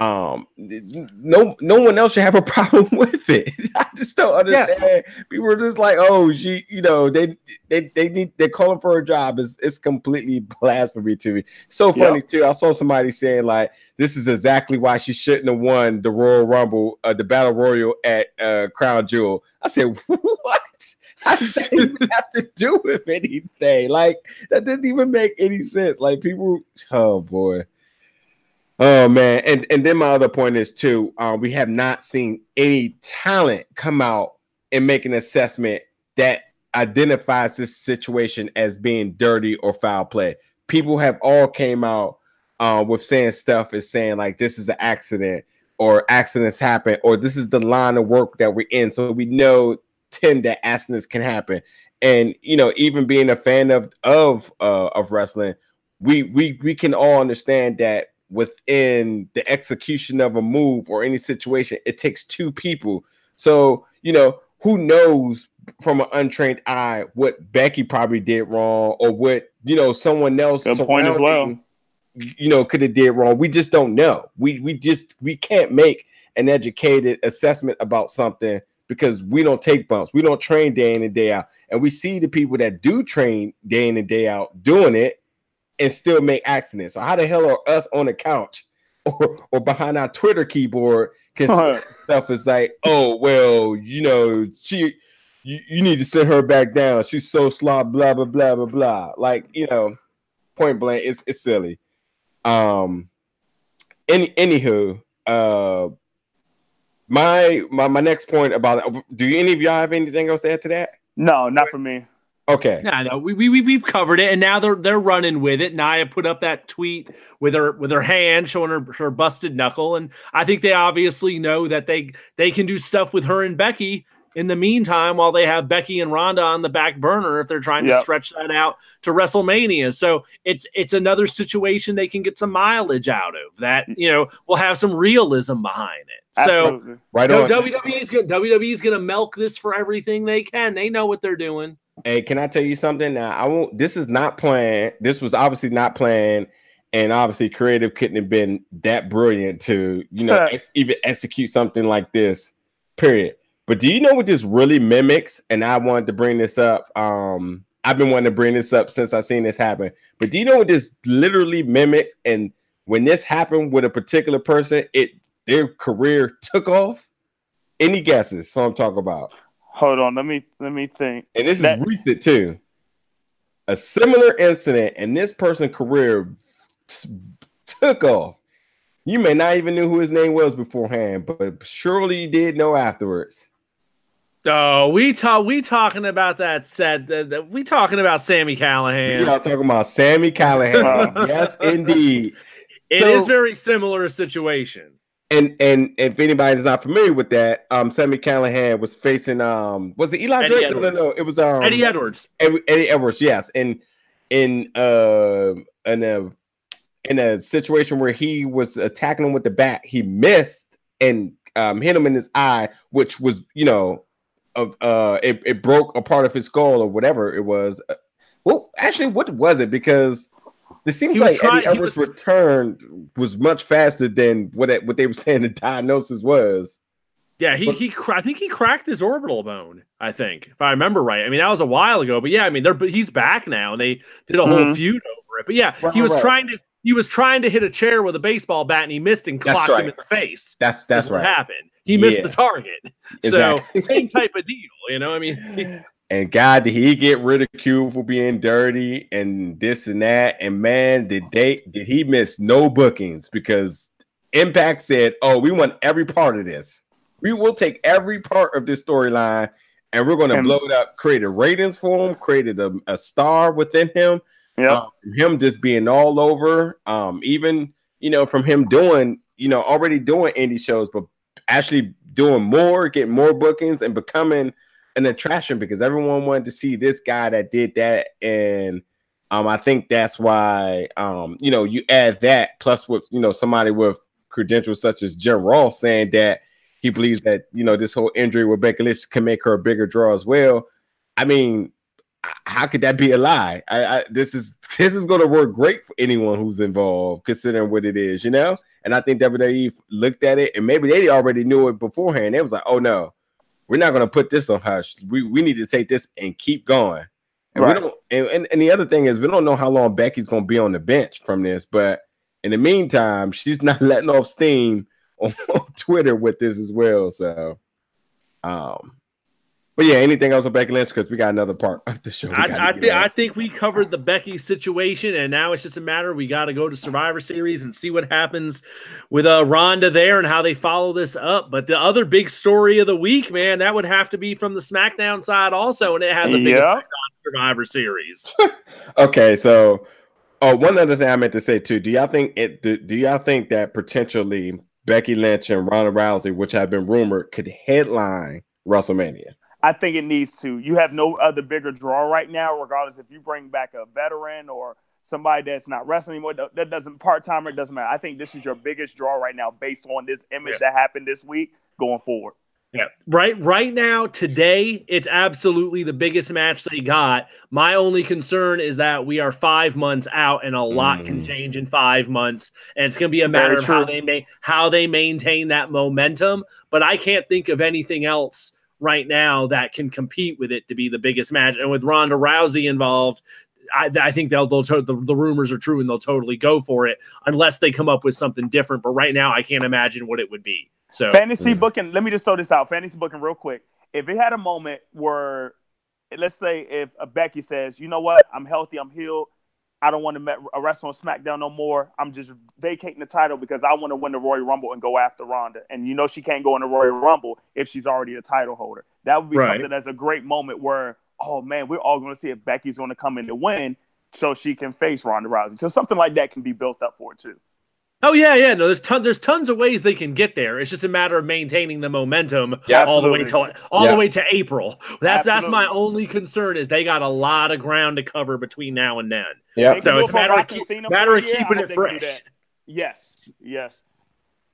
Um, no, no one else should have a problem with it. I just don't Yeah. understand. People are just like, oh, she, you know, they, they, they need, they're calling for a job. It's, it's completely blasphemy to me. So funny too. I saw somebody saying like, this is exactly why she shouldn't have won the Royal Rumble, uh, the Battle Royal at uh, Crown Jewel. I said, what? I even have to do with anything? Like that didn't even make any sense. Like people, oh boy. Oh man, and and then my other point is too. Um, we have not seen any talent come out and make an assessment that identifies this situation as being dirty or foul play. People have all came out uh, with saying stuff as saying like this is an accident or accidents happen or this is the line of work that we're in. So we know tend that accidents can happen. And you know, even being a fan of of uh, of wrestling, we we we can all understand that within the execution of a move or any situation, it takes two people. So, you know, who knows from an untrained eye what Becky probably did wrong or what, you know, someone else Good point as well. You know, could have did wrong. We just don't know. We we just we can't make an educated assessment about something because we don't take bumps. We don't train day in and day out. And we see the people that do train day in and day out doing it and still make accidents. So how the hell are us on the couch or, or behind our Twitter keyboard can stuff is like, oh well, you know, she you, you need to send her back down. She's so slow, blah blah blah blah blah. Like, you know, point blank, it's it's silly. Um any anywho, uh my my my next point about do any of y'all have anything else to add to that? No, not for me. Okay. No, no, we we we've covered it, and now they're they're running with it. Nia put up that tweet with her with her hand showing her her busted knuckle, and I think they obviously know that they they can do stuff with her and Becky in the meantime while they have Becky and Ronda on the back burner if they're trying Yep. to stretch that out to WrestleMania. So it's it's another situation they can get some mileage out of that mm. you know will have some realism behind it. So Right So on. WWE's good. WWE's gonna milk this for everything they can. They know what they're doing. Hey, can I tell you something? Now, I won't. This is not planned. This was obviously not planned, and obviously, creative couldn't have been that brilliant to you know ex- even execute something like this. Period. But do you know what this really mimics? And I wanted to bring this up. Um, I've been wanting to bring this up since I seen this happen. But do you know what this literally mimics? And when this happened with a particular person, it their career took off. Any guesses? What I'm talking about? Hold on, let me let me think. and this That- is recent too. A similar incident, and this person's career s- took off. You may not even knew who his name was beforehand, but surely you did know afterwards. Oh, we talk. We talking about that set. that- that- we talking about Sami Callihan. We are talking about Sami Callihan. Yes, indeed. It So- is very similar situation. And and if anybody's not familiar with that, um, Sami Callihan was facing um, was it Eli Eddie Drake? No, no, no, it was um, Eddie Edwards. Eddie, Eddie Edwards, yes, and in uh in a in a situation where he was attacking him with the bat, he missed and um hit him in his eye, which was you know of uh it, it broke a part of his skull or whatever it was. Uh, Well, actually, what was it? Because it seems He was like trying- Eddie Edwards' was- return was much faster than what it, what they were saying the diagnosis was. Yeah, he But- he. cra- I think he cracked his orbital bone. I think, if I remember right. I mean, that was a while ago, but yeah, I mean, they're but he's back now, and they did a whole Mhm. feud over it. But yeah, Right, he was right. trying to he was trying to hit a chair with a baseball bat, and he missed and That's clocked him in the face. That's that's Is what right. happened. He missed Yeah. the target. Exactly. So same type of deal, you know. I mean, And God, did he get ridiculed for being dirty and this and that? And man, did they did he miss no bookings because Impact said, "Oh, we want every part of this. We will take every part of this storyline, and we're going to And- blow it up. Created ratings for him, created a, a star within him. Yep. Um, him just being all over. Um, even you know from him doing you know already doing indie shows, but actually doing more, getting more bookings, and becoming an attraction because everyone wanted to see this guy that did that and um i think that's why um you know you add that plus with you know somebody with credentials such as jim ross saying that he believes that you know this whole injury with becky lynch can make her a bigger draw as well i mean how could that be a lie i, I this is this is going to work great for anyone who's involved considering what it is you know and i think wwe looked at it and maybe they already knew it beforehand they was like oh no we're not going to put this on hush. We we need to take this and keep going. And Right. we don't. And, and, and the other thing is, we don't know how long Becky's going to be on the bench from this. But in the meantime, she's not letting off steam on, Twitter with this as well. So, um, But yeah, anything else with Becky Lynch? Because we got another part of the show. I, I, get thi- on. I think we covered the Becky situation, and now it's just a matter we got to go to Survivor Series and see what happens with uh, Ronda there and how they follow this up. But the other big story of the week, man, that would have to be from the SmackDown side also, and it has a big Yeah. effect on Survivor Series. Okay, so oh, one other thing I meant to say too. Do y'all think it? Do, do y'all think that potentially Becky Lynch and Ronda Rousey, which have been rumored, could headline WrestleMania? I think it needs to. You have no other bigger draw right now, regardless if you bring back a veteran or somebody that's not wrestling anymore. That that doesn't part timer. It doesn't matter. I think this is your biggest draw right now, based on this image that happened this week going forward. Yeah. Right right now, today, it's absolutely the biggest match they got. My only concern is that we are five months out and a lot can Mm. change in five months. And it's gonna be a Very matter of how they may how they maintain that momentum. But I can't think of anything else right now that can compete with it to be the biggest match. And with Ronda Rousey involved, I, I think they'll, they'll to, the, the rumors are true and they'll totally go for it unless they come up with something different. But right now, I can't imagine what it would be. So Fantasy Mm. booking. Let me just throw this out. Fantasy booking, real quick. If it had a moment where, let's say, if a Becky says, "You know what? I'm healthy. I'm healed. I don't want to met, wrestle on SmackDown no more. I'm just vacating the title because I want to win the Royal Rumble and go after Ronda. And you know she can't go in the Royal Rumble if she's already a title holder. That would be Right. something that's a great moment where, oh man, we're all going to see if Becky's going to come in to win." So she can face Ronda Rousey. So something like that can be built up for it too. Oh yeah, yeah. No, there's ton, there's tons of ways they can get there. It's just a matter of maintaining the momentum Yeah, all the way absolutely. to all Yeah. the way to April. That's that's my only concern is they got a lot of ground to cover between now and then. Yeah. So it's it a matter of, keep, matter of year. Keeping it they can do fresh. that. Yes, yes.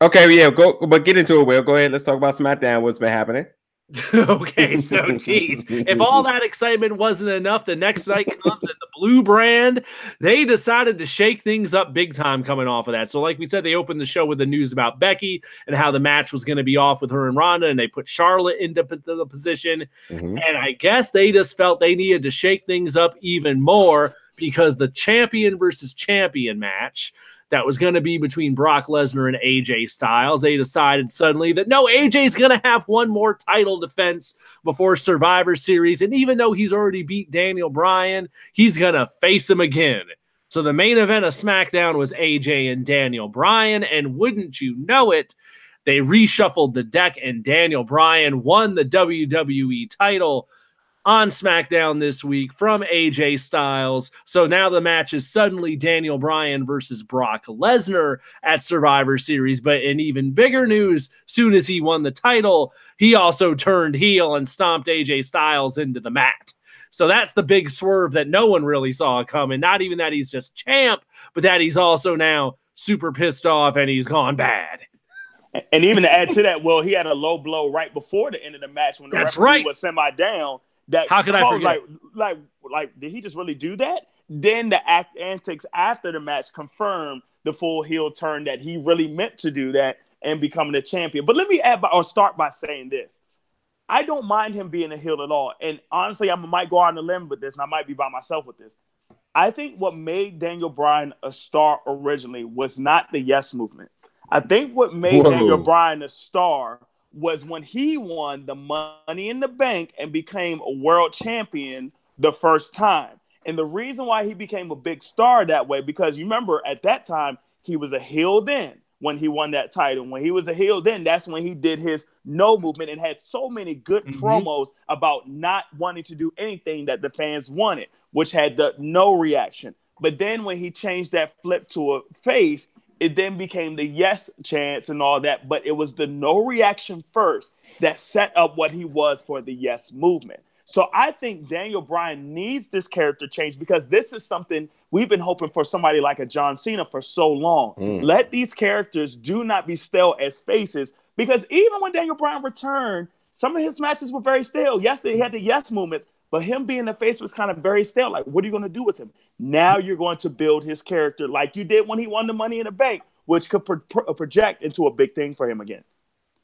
Okay, yeah, go, but get into it. Will go ahead. Let's talk about SmackDown. What's been happening? okay, so geez, if all that excitement wasn't enough, the next night comes and the blue brand, they decided to shake things up big time coming off of that. So, like we said, they opened the show with the news about Becky and how the match was going to be off with her and Ronda, and they put Charlotte into the position. Mhm. And I guess they just felt they needed to shake things up even more because the champion versus champion match that was going to be between Brock Lesnar and AJ Styles, they decided suddenly that no, AJ's going to have one more title defense before Survivor Series. And even though he's already beat Daniel Bryan, he's going to face him again. So the main event of SmackDown was AJ and Daniel Bryan. And wouldn't you know it, they reshuffled the deck and Daniel Bryan won the WWE title on SmackDown this week from AJ Styles. So now the match is suddenly Daniel Bryan versus Brock Lesnar at Survivor Series. But in even bigger news, soon as he won the title, he also turned heel and stomped AJ Styles into the mat. So that's the big swerve that no one really saw coming. Not even that he's just champ, but that he's also now super pissed off and he's gone bad. And- even to add to that, well, he had a low blow right before the end of the match when the That's referee right. was semi down. That How could I forget? Like, like, like, did he just really do that? Then the act antics after the match confirmed the full heel turn that he really meant to do that and becoming a champion. But let me add by, or start by saying this. I don't mind him being a heel at all. And honestly, I might go on a limb with this, and I might be by myself with this. I think what made Daniel Bryan a star originally was not the yes movement. I think what made Whoa. Daniel Bryan a star was when he won the money in the bank and became a world champion the first time. And the reason why he became a big star that way, because you remember at that time, he was a heel then when he won that title. When he was a heel then, that's when he did his no movement and had so many good Mhm. promos about not wanting to do anything that the fans wanted, which had the no reaction. But then when he changed that flip to a face, it then became the yes chance and all that. But it was the no reaction first that set up what he was for the yes movement. So I think Daniel Bryan needs this character change because this is something we've been hoping for somebody like a John Cena for so long. Mm. Let these characters do not be stale as faces because even when Daniel Bryan returned, some of his matches were very stale. Yes, they had the yes movements, but him being the face was kind of very stale. Like, what are you going to do with him? Now you're going to build his character like you did when he won the Money in the Bank, which could pro- pro- project into a big thing for him again.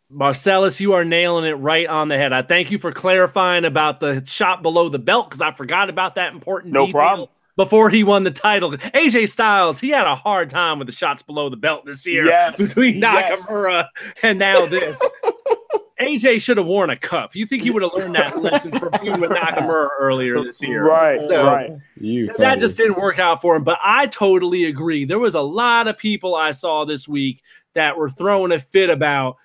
Marcellus, you are nailing it right on the head. I thank you for clarifying about the shot below the belt because I forgot about that important No detail problem. Before he won the title, AJ Styles, he had a hard time with the shots below the belt this year Yes, between yes. Nakamura and now this. AJ should have worn a cup. You think he would have learned that lesson from feuding with Nakamura earlier this year? Right, So right. You that funny. just didn't work out for him. But I totally agree. There was a lot of people I saw this week that were throwing a fit about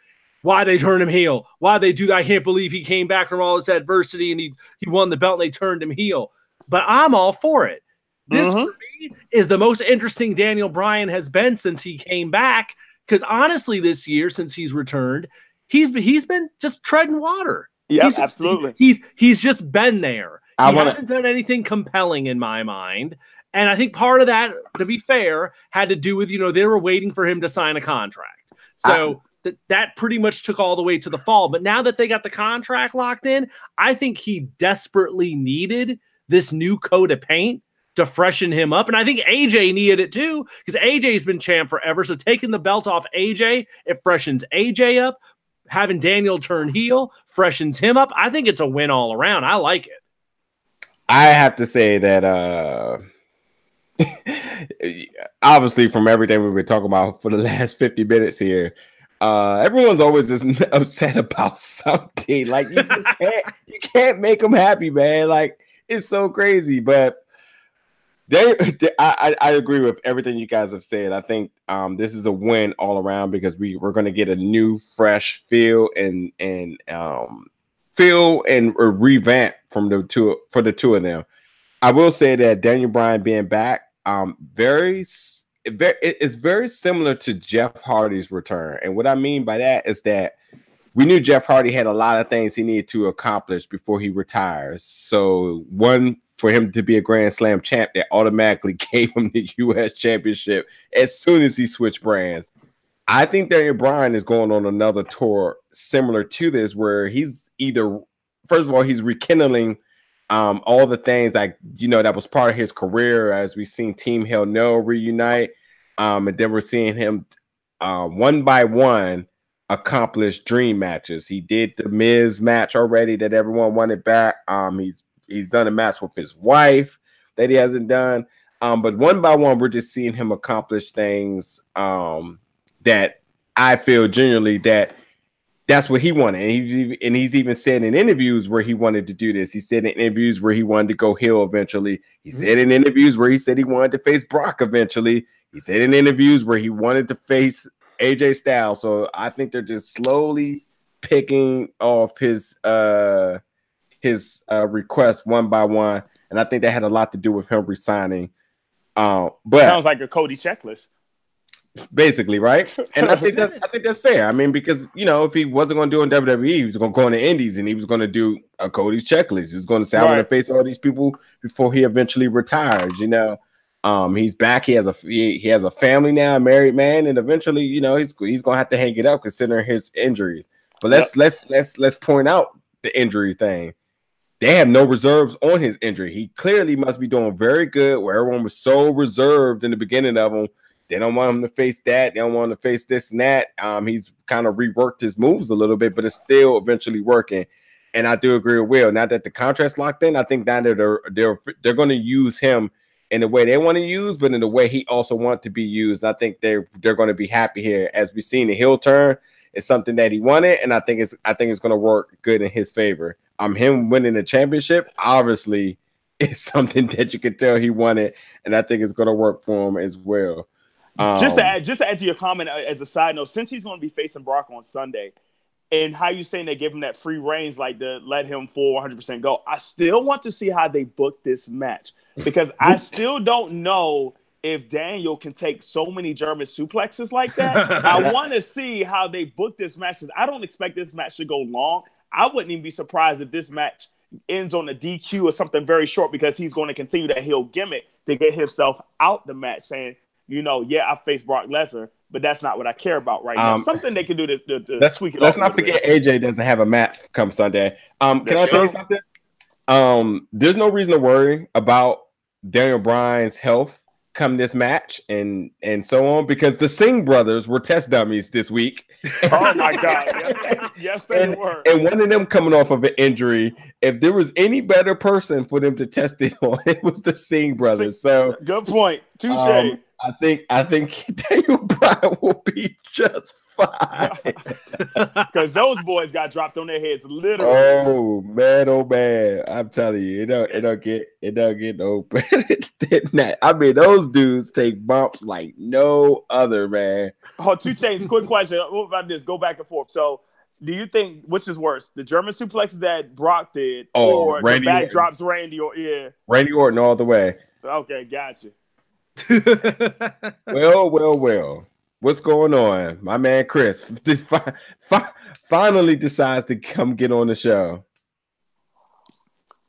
why they turned him heel, why they do that. I can't believe he came back from all this adversity and he he won the belt and they turned him heel. But I'm all for it. This Mhm. for me is the most interesting Daniel Bryan has been since he came back. Because honestly, this year since he's returned, he's been he's been just treading water. Yeah, He's just- absolutely. He's he's just been there. He wanna- hasn't done anything compelling in my mind. And I think part of that, to be fair, had to do with, you know, they were waiting for him to sign a contract. So that that pretty much took all the way to the fall. But now that they got the contract locked in, I think he desperately needed this new coat of paint to freshen him up. And I think AJ needed it too, because AJ's been champ forever. So taking the belt off AJ, it freshens AJ up. Having Daniel turn heel freshens him up. I think it's a win all around. I like it. I have to say that uh obviously from everything we've been talking about for the last 50 minutes here, uh everyone's always just upset about something. Like you just can't you can't make them happy, man. Like it's so crazy, but they, they- I, I agree with everything you guys have said. I think um this is a win all around because we we're going to get a new fresh feel and and um feel and revamp from the two for the two of them. I will say that Daniel Bryan being back, um, very, very, it's very similar to Jeff Hardy's return. And what I mean by that is that we knew Jeff Hardy had a lot of things he needed to accomplish before he retires. So one for him to be a Grand Slam champ, that automatically gave him the U.S. Championship as soon as he switched brands. I think Daniel Bryan is going on another tour similar to this, where he's either first of all he's rekindling um, all the things like you know that was part of his career as we've seen Team Hell No reunite, um, and then we're seeing him uh, one by one accomplish dream matches. He did the Miz match already that everyone wanted back. Um, he's he's done a match with his wife that he hasn't done. Um, but one by one, we're just seeing him accomplish things um, that I feel genuinely that that's what he wanted. And he's, even- and he's even said in interviews where he wanted to do this. He said in interviews where he wanted to go heel eventually. He said in interviews where he said he wanted to face Brock eventually. He said in interviews where he wanted to face AJ Styles. So I think they're just slowly picking off his uh his uh requests one by one. And I think that had a lot to do with him resigning. Um, but Sounds like a Cody checklist. basically, right? And I think that I think that's fair. I mean, because you know, if he wasn't going to do it in WWE, he was going to go in the Indies and he was going to do a Cody's checklist. He was going to say, "I'm going to face all these people before he eventually retires." You know, um, he's back. He has a he, he has a family now, a married man, and eventually, you know, he's he's going to have to hang it up considering his injuries. But let's let's let's let's point out the injury thing. They have no reserves on his injury. He clearly must be doing very good. Where everyone was so reserved in the beginning of him, they don't want him to face that. They don't want him to face this and that. Um, he's kind of reworked his moves a little bit, but it's still eventually working. And I do agree with Will. Now that the contract's locked in, I think now that they're they're they're going to use him in the way they want to use, but in the way he also wants to be used. I think they're they're going to be happy here. As we've seen the heel turn, is something that he wanted, and I think it's I think it's going to work good in his favor. Um, him winning the championship, obviously, is something that you can tell he wanted, and I think it's going to work for him as well. just to Um, add, just to add to your comment uh, as a side note, since he's going to be facing Brock on Sunday, and how you saying they give him that free reigns, like to let him full 100 percent go, I still want to see how they book this match because I still don't know if Daniel can take so many German suplexes like that. I want to see how they book this match because I don't expect this match to go long. I wouldn't even be surprised if this match ends on a DQ or something very short because he's going to continue that heel gimmick to get himself out the match, saying, you know, yeah, I faced Brock Lesnar, but that's not what I care about right now. Um, Something they can do to, to, to let's tweak it. let's not little bit. forget AJ doesn't have a match come Sunday. Um, can I tell you something? Um, there's no reason to worry about Daniel Bryan's health come this match and and so on because the Singh brothers were test dummies this week. Oh my God! Yes, yes they and, were. and one of them coming off of an injury. If there was any better person for them to test it on, it was the Singh brothers. So Good point. Touche. um, I think I think Daniel Bryan will be just fine. Because those boys got dropped on their heads literally. oh man, oh man! I'm telling you, it don't it don't get it don't get no better than that. I mean, those dudes take bumps like no other man. Oh, two chains. Quick question. What about this? Go back and forth. So, do you think which is worse, the German suplexes that Brock did, Oh, or Randy the back Orton. drops Randy? Or yeah, Randy Orton all the way. okay, gotcha. Well, well, well. What's going on? My man Chris this fi- fi- finally decides to come get on the show.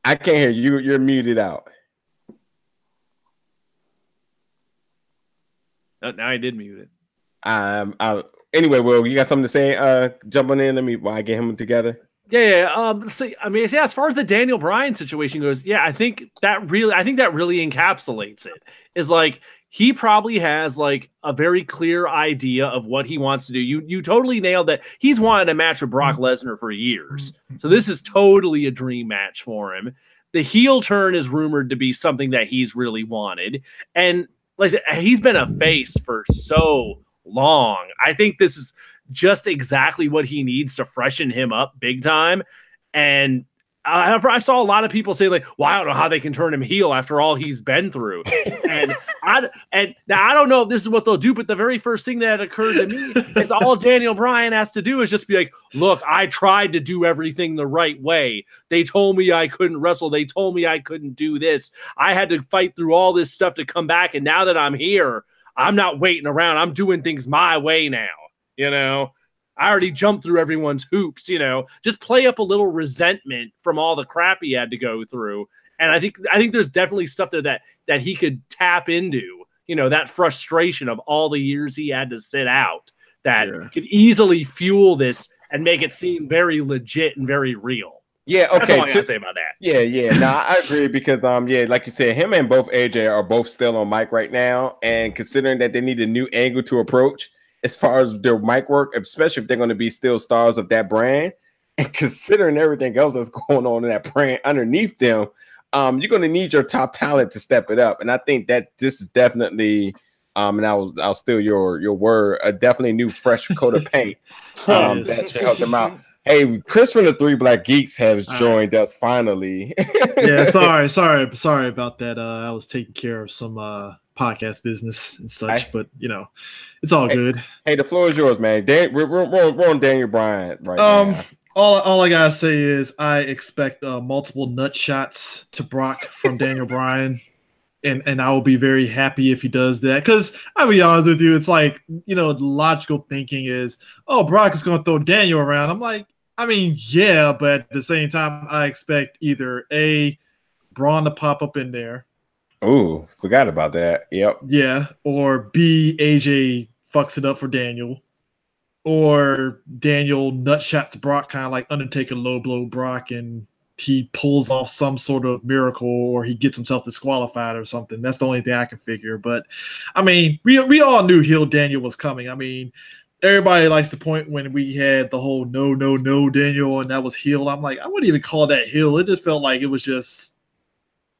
I can't hear you. You're muted out. Oh, now I did mute it. Um. I, anyway, well, you got something to say? Uh, jumping in. Let me. While I get him together. Yeah, yeah. Um, see, I mean, yeah. As far as the Daniel Bryan situation goes, yeah, I think that really, I think that really encapsulates it. Is like he probably has like a very clear idea of what he wants to do. You, you totally nailed that. He's wanted a match with Brock Lesnar for years, so this is totally a dream match for him. The heel turn is rumored to be something that he's really wanted, and like I said, he's been a face for so long. I think this is just exactly what he needs to freshen him up big time. And I, I saw a lot of people say like, "Well, I don't know how they can turn him heel after all he's been through." and I and now I don't know if this is what they'll do, but the very first thing that occurred to me is all Daniel Bryan has to do is just be like, "Look, I tried to do everything the right way. They told me I couldn't wrestle. They told me I couldn't do this. I had to fight through all this stuff to come back, and now that I'm here, I'm not waiting around. I'm doing things my way now." You know, I already jumped through everyone's hoops, you know, just play up a little resentment from all the crap he had to go through. And I think I think there's definitely stuff there that that he could tap into, you know, that frustration of all the years he had to sit out that Yeah. could easily fuel this and make it seem very legit and very real. Yeah. That's Okay. all I gotta say about that. Yeah, yeah. No, I agree because um, yeah, like you said, him and both AJ are both still on mic right now, and considering that they need a new angle to approach as far as their mic work, especially if they're going to be still stars of that brand, and considering everything else that's going on in that brand underneath them, um, you're going to need your top talent to step it up, and I think that this is definitely. Um, and I'll I'll steal your your word. A definitely new fresh coat of paint um, Yes. that should help them out. Hey, Chris from the Three Black Geeks has All right. joined us finally. yeah, sorry, sorry, sorry about that. Uh, I was taking care of some uh, podcast business and such, I- but you know, it's all Hey, good. Hey, the floor is yours, man. Dan, we're, we're, we're on- Daniel Bryan right Um, now. all all I gotta say is I expect uh, multiple nut shots to Brock from Daniel Bryan, and and I will be very happy if he does that. Because I'll be honest with you, it's like you know, the logical thinking is, oh, Brock is gonna throw Daniel around. I'm like, I mean, yeah, but at the same time, I expect either a Braun to pop up in there, Ooh, forgot about that. Yep. yeah, or B AJ fucks it up for Daniel. Or Daniel nut shots Brock, kind of like Undertaker low blow Brock, and he pulls off some sort of miracle, or he gets himself disqualified or something. That's the only thing I can figure. But I mean, we we all knew heel Daniel was coming. I mean, everybody likes the point when we had the whole no no no Daniel, and that was heel. I'm like, I wouldn't even call that heel. It just felt like it was just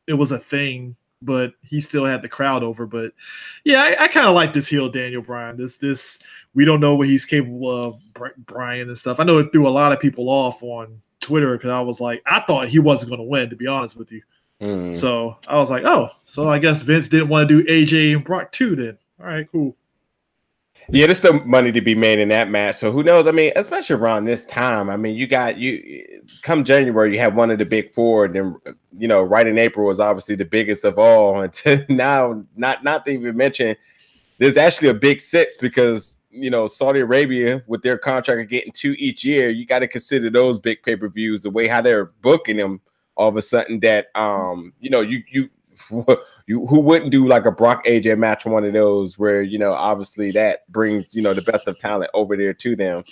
it was a thing but he still had the crowd over. But yeah, I, I kind of like this heel Daniel Bryan. This this we don't know what he's capable of, Brian and stuff. I know it threw a lot of people off on Twitter because I was like, I thought he wasn't going to win, to be honest with you. Mm. So I was like, oh, so I guess Vince didn't want to do AJ and Brock too. Then all right, cool. Yeah, there's still money to be made in that match. So who knows? I mean, especially around this time. I mean, you got you come January, you have one of the big four. and Then you know, right in April was obviously the biggest of all. Until now, not not to even mention, there's actually a big six because you know Saudi Arabia with their contract getting two each year. You got to consider those big pay per views, the way how they're booking them. All of a sudden, that um, you know, you you you who wouldn't do like a Brock AJ match one of those where you know obviously that brings you know the best of talent over there to them.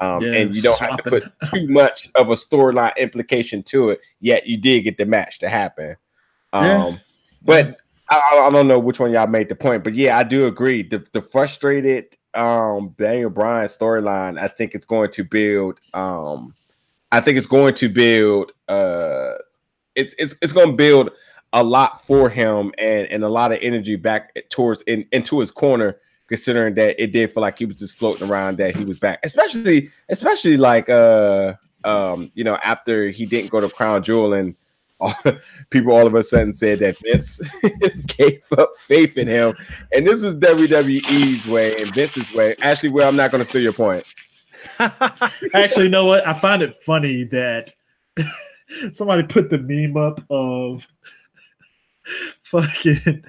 Um, Yeah, and you don't have to put too much of a storyline implication to it, yet you did get the match to happen. Um, Yeah. but I, I- don't know which one y'all made the point, but yeah, I do agree. The, the frustrated um Daniel Bryan storyline, I think it's going to build um I think it's going to build uh it's it's it's going to build a lot for him and and a lot of energy back towards in, into his corner considering that it did feel like he was just floating around that he was back. Especially especially like uh um you know after he didn't go to crown jewel and all, people all of a sudden said that Vince gave up faith in him. And this is WWE's way and Vince's way. Actually well I'm not going to steal your point. Actually, you know what? I find it funny that somebody put the meme up of fucking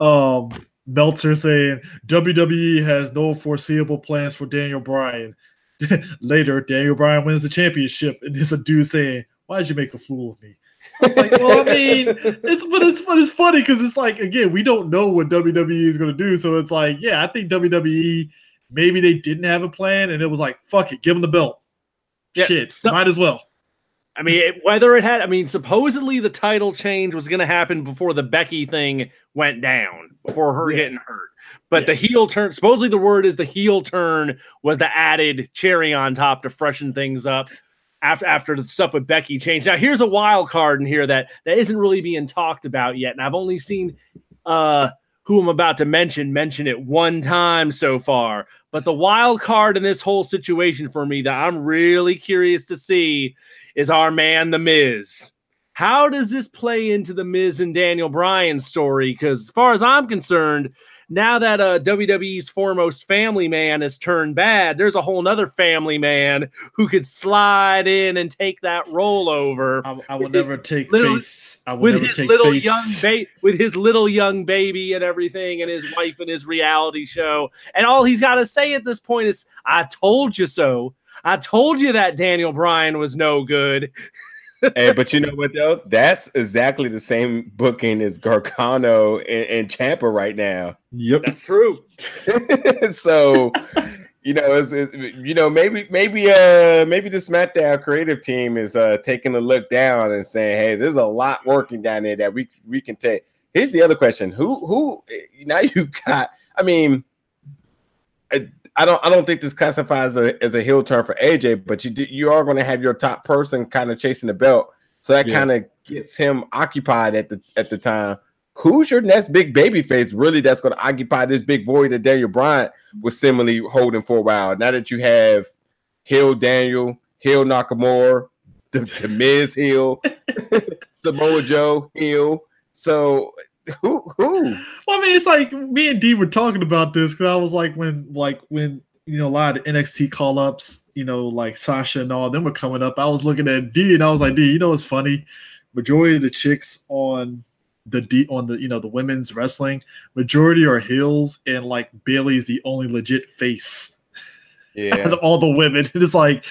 um Meltzer saying WWE has no foreseeable plans for Daniel Bryan. Later, Daniel Bryan wins the championship, and there's a dude saying, "Why did you make a fool of me?" It's like, well, I mean, it's but it's but it's funny because it's like again, we don't know what WWE is going to do, so it's like, yeah, I think WWE maybe they didn't have a plan, and it was like, fuck it, give them the belt. Yeah, Shit, so- might as well. I mean, it- whether it had, I mean, supposedly the title change was going to happen before the Becky thing went down, before her Yeah. getting hurt. But Yeah. the heel turn, supposedly the word is the heel turn was the added cherry on top to freshen things up after after the stuff with Becky changed. Now, here's a wild card in here that that isn't really being talked about yet, and I've only seen uh who I'm about to mention mention it one time so far. But the wild card in this whole situation for me that I'm really curious to see is our man, The Miz. How does this play into the Miz and Daniel Bryan story? Because as far as I'm concerned, now that uh, WWE's foremost family man has turned bad, there's a whole nother family man who could slide in and take that role over I, I will never take face. I will with never his take little face. young baby with his little young baby and everything and his wife and his reality show and all he's got to say at this point is i told you so i told you that daniel bryan was no good and but you know what though? That's exactly the same booking as Gargano and, and Ciampa right now. Yep. that's true so you know, it's, it, you know, maybe maybe uh maybe the SmackDown creative team is uh taking a look down and saying, hey, there's a lot working down there that we we can take. Here's the other question: Who who now you got? I mean, I, I don't I don't think this classifies as a, as a heel turn for AJ, but you do, you are going to have your top person kind of chasing the belt, so that Yeah. kind of gets him occupied at the at the time. Who's your next big baby face really that's going to occupy this big void that Daniel Bryan was similarly holding for a while? Now that you have heel Daniel, heel Nakamura, the, the Miz heel, Samoa Joe heel. So who who? Well, I mean, it's like me and D were talking about this because I was like, when, like, when you know, a lot of the NXT call ups, you know, like Sasha and all them were coming up. I was looking at D and I was like, D, you know, what's funny? Majority of the chicks on the D on the you know the women's wrestling, majority are heels, and like Bayley's the only legit face out Yeah, of all the women. It's like,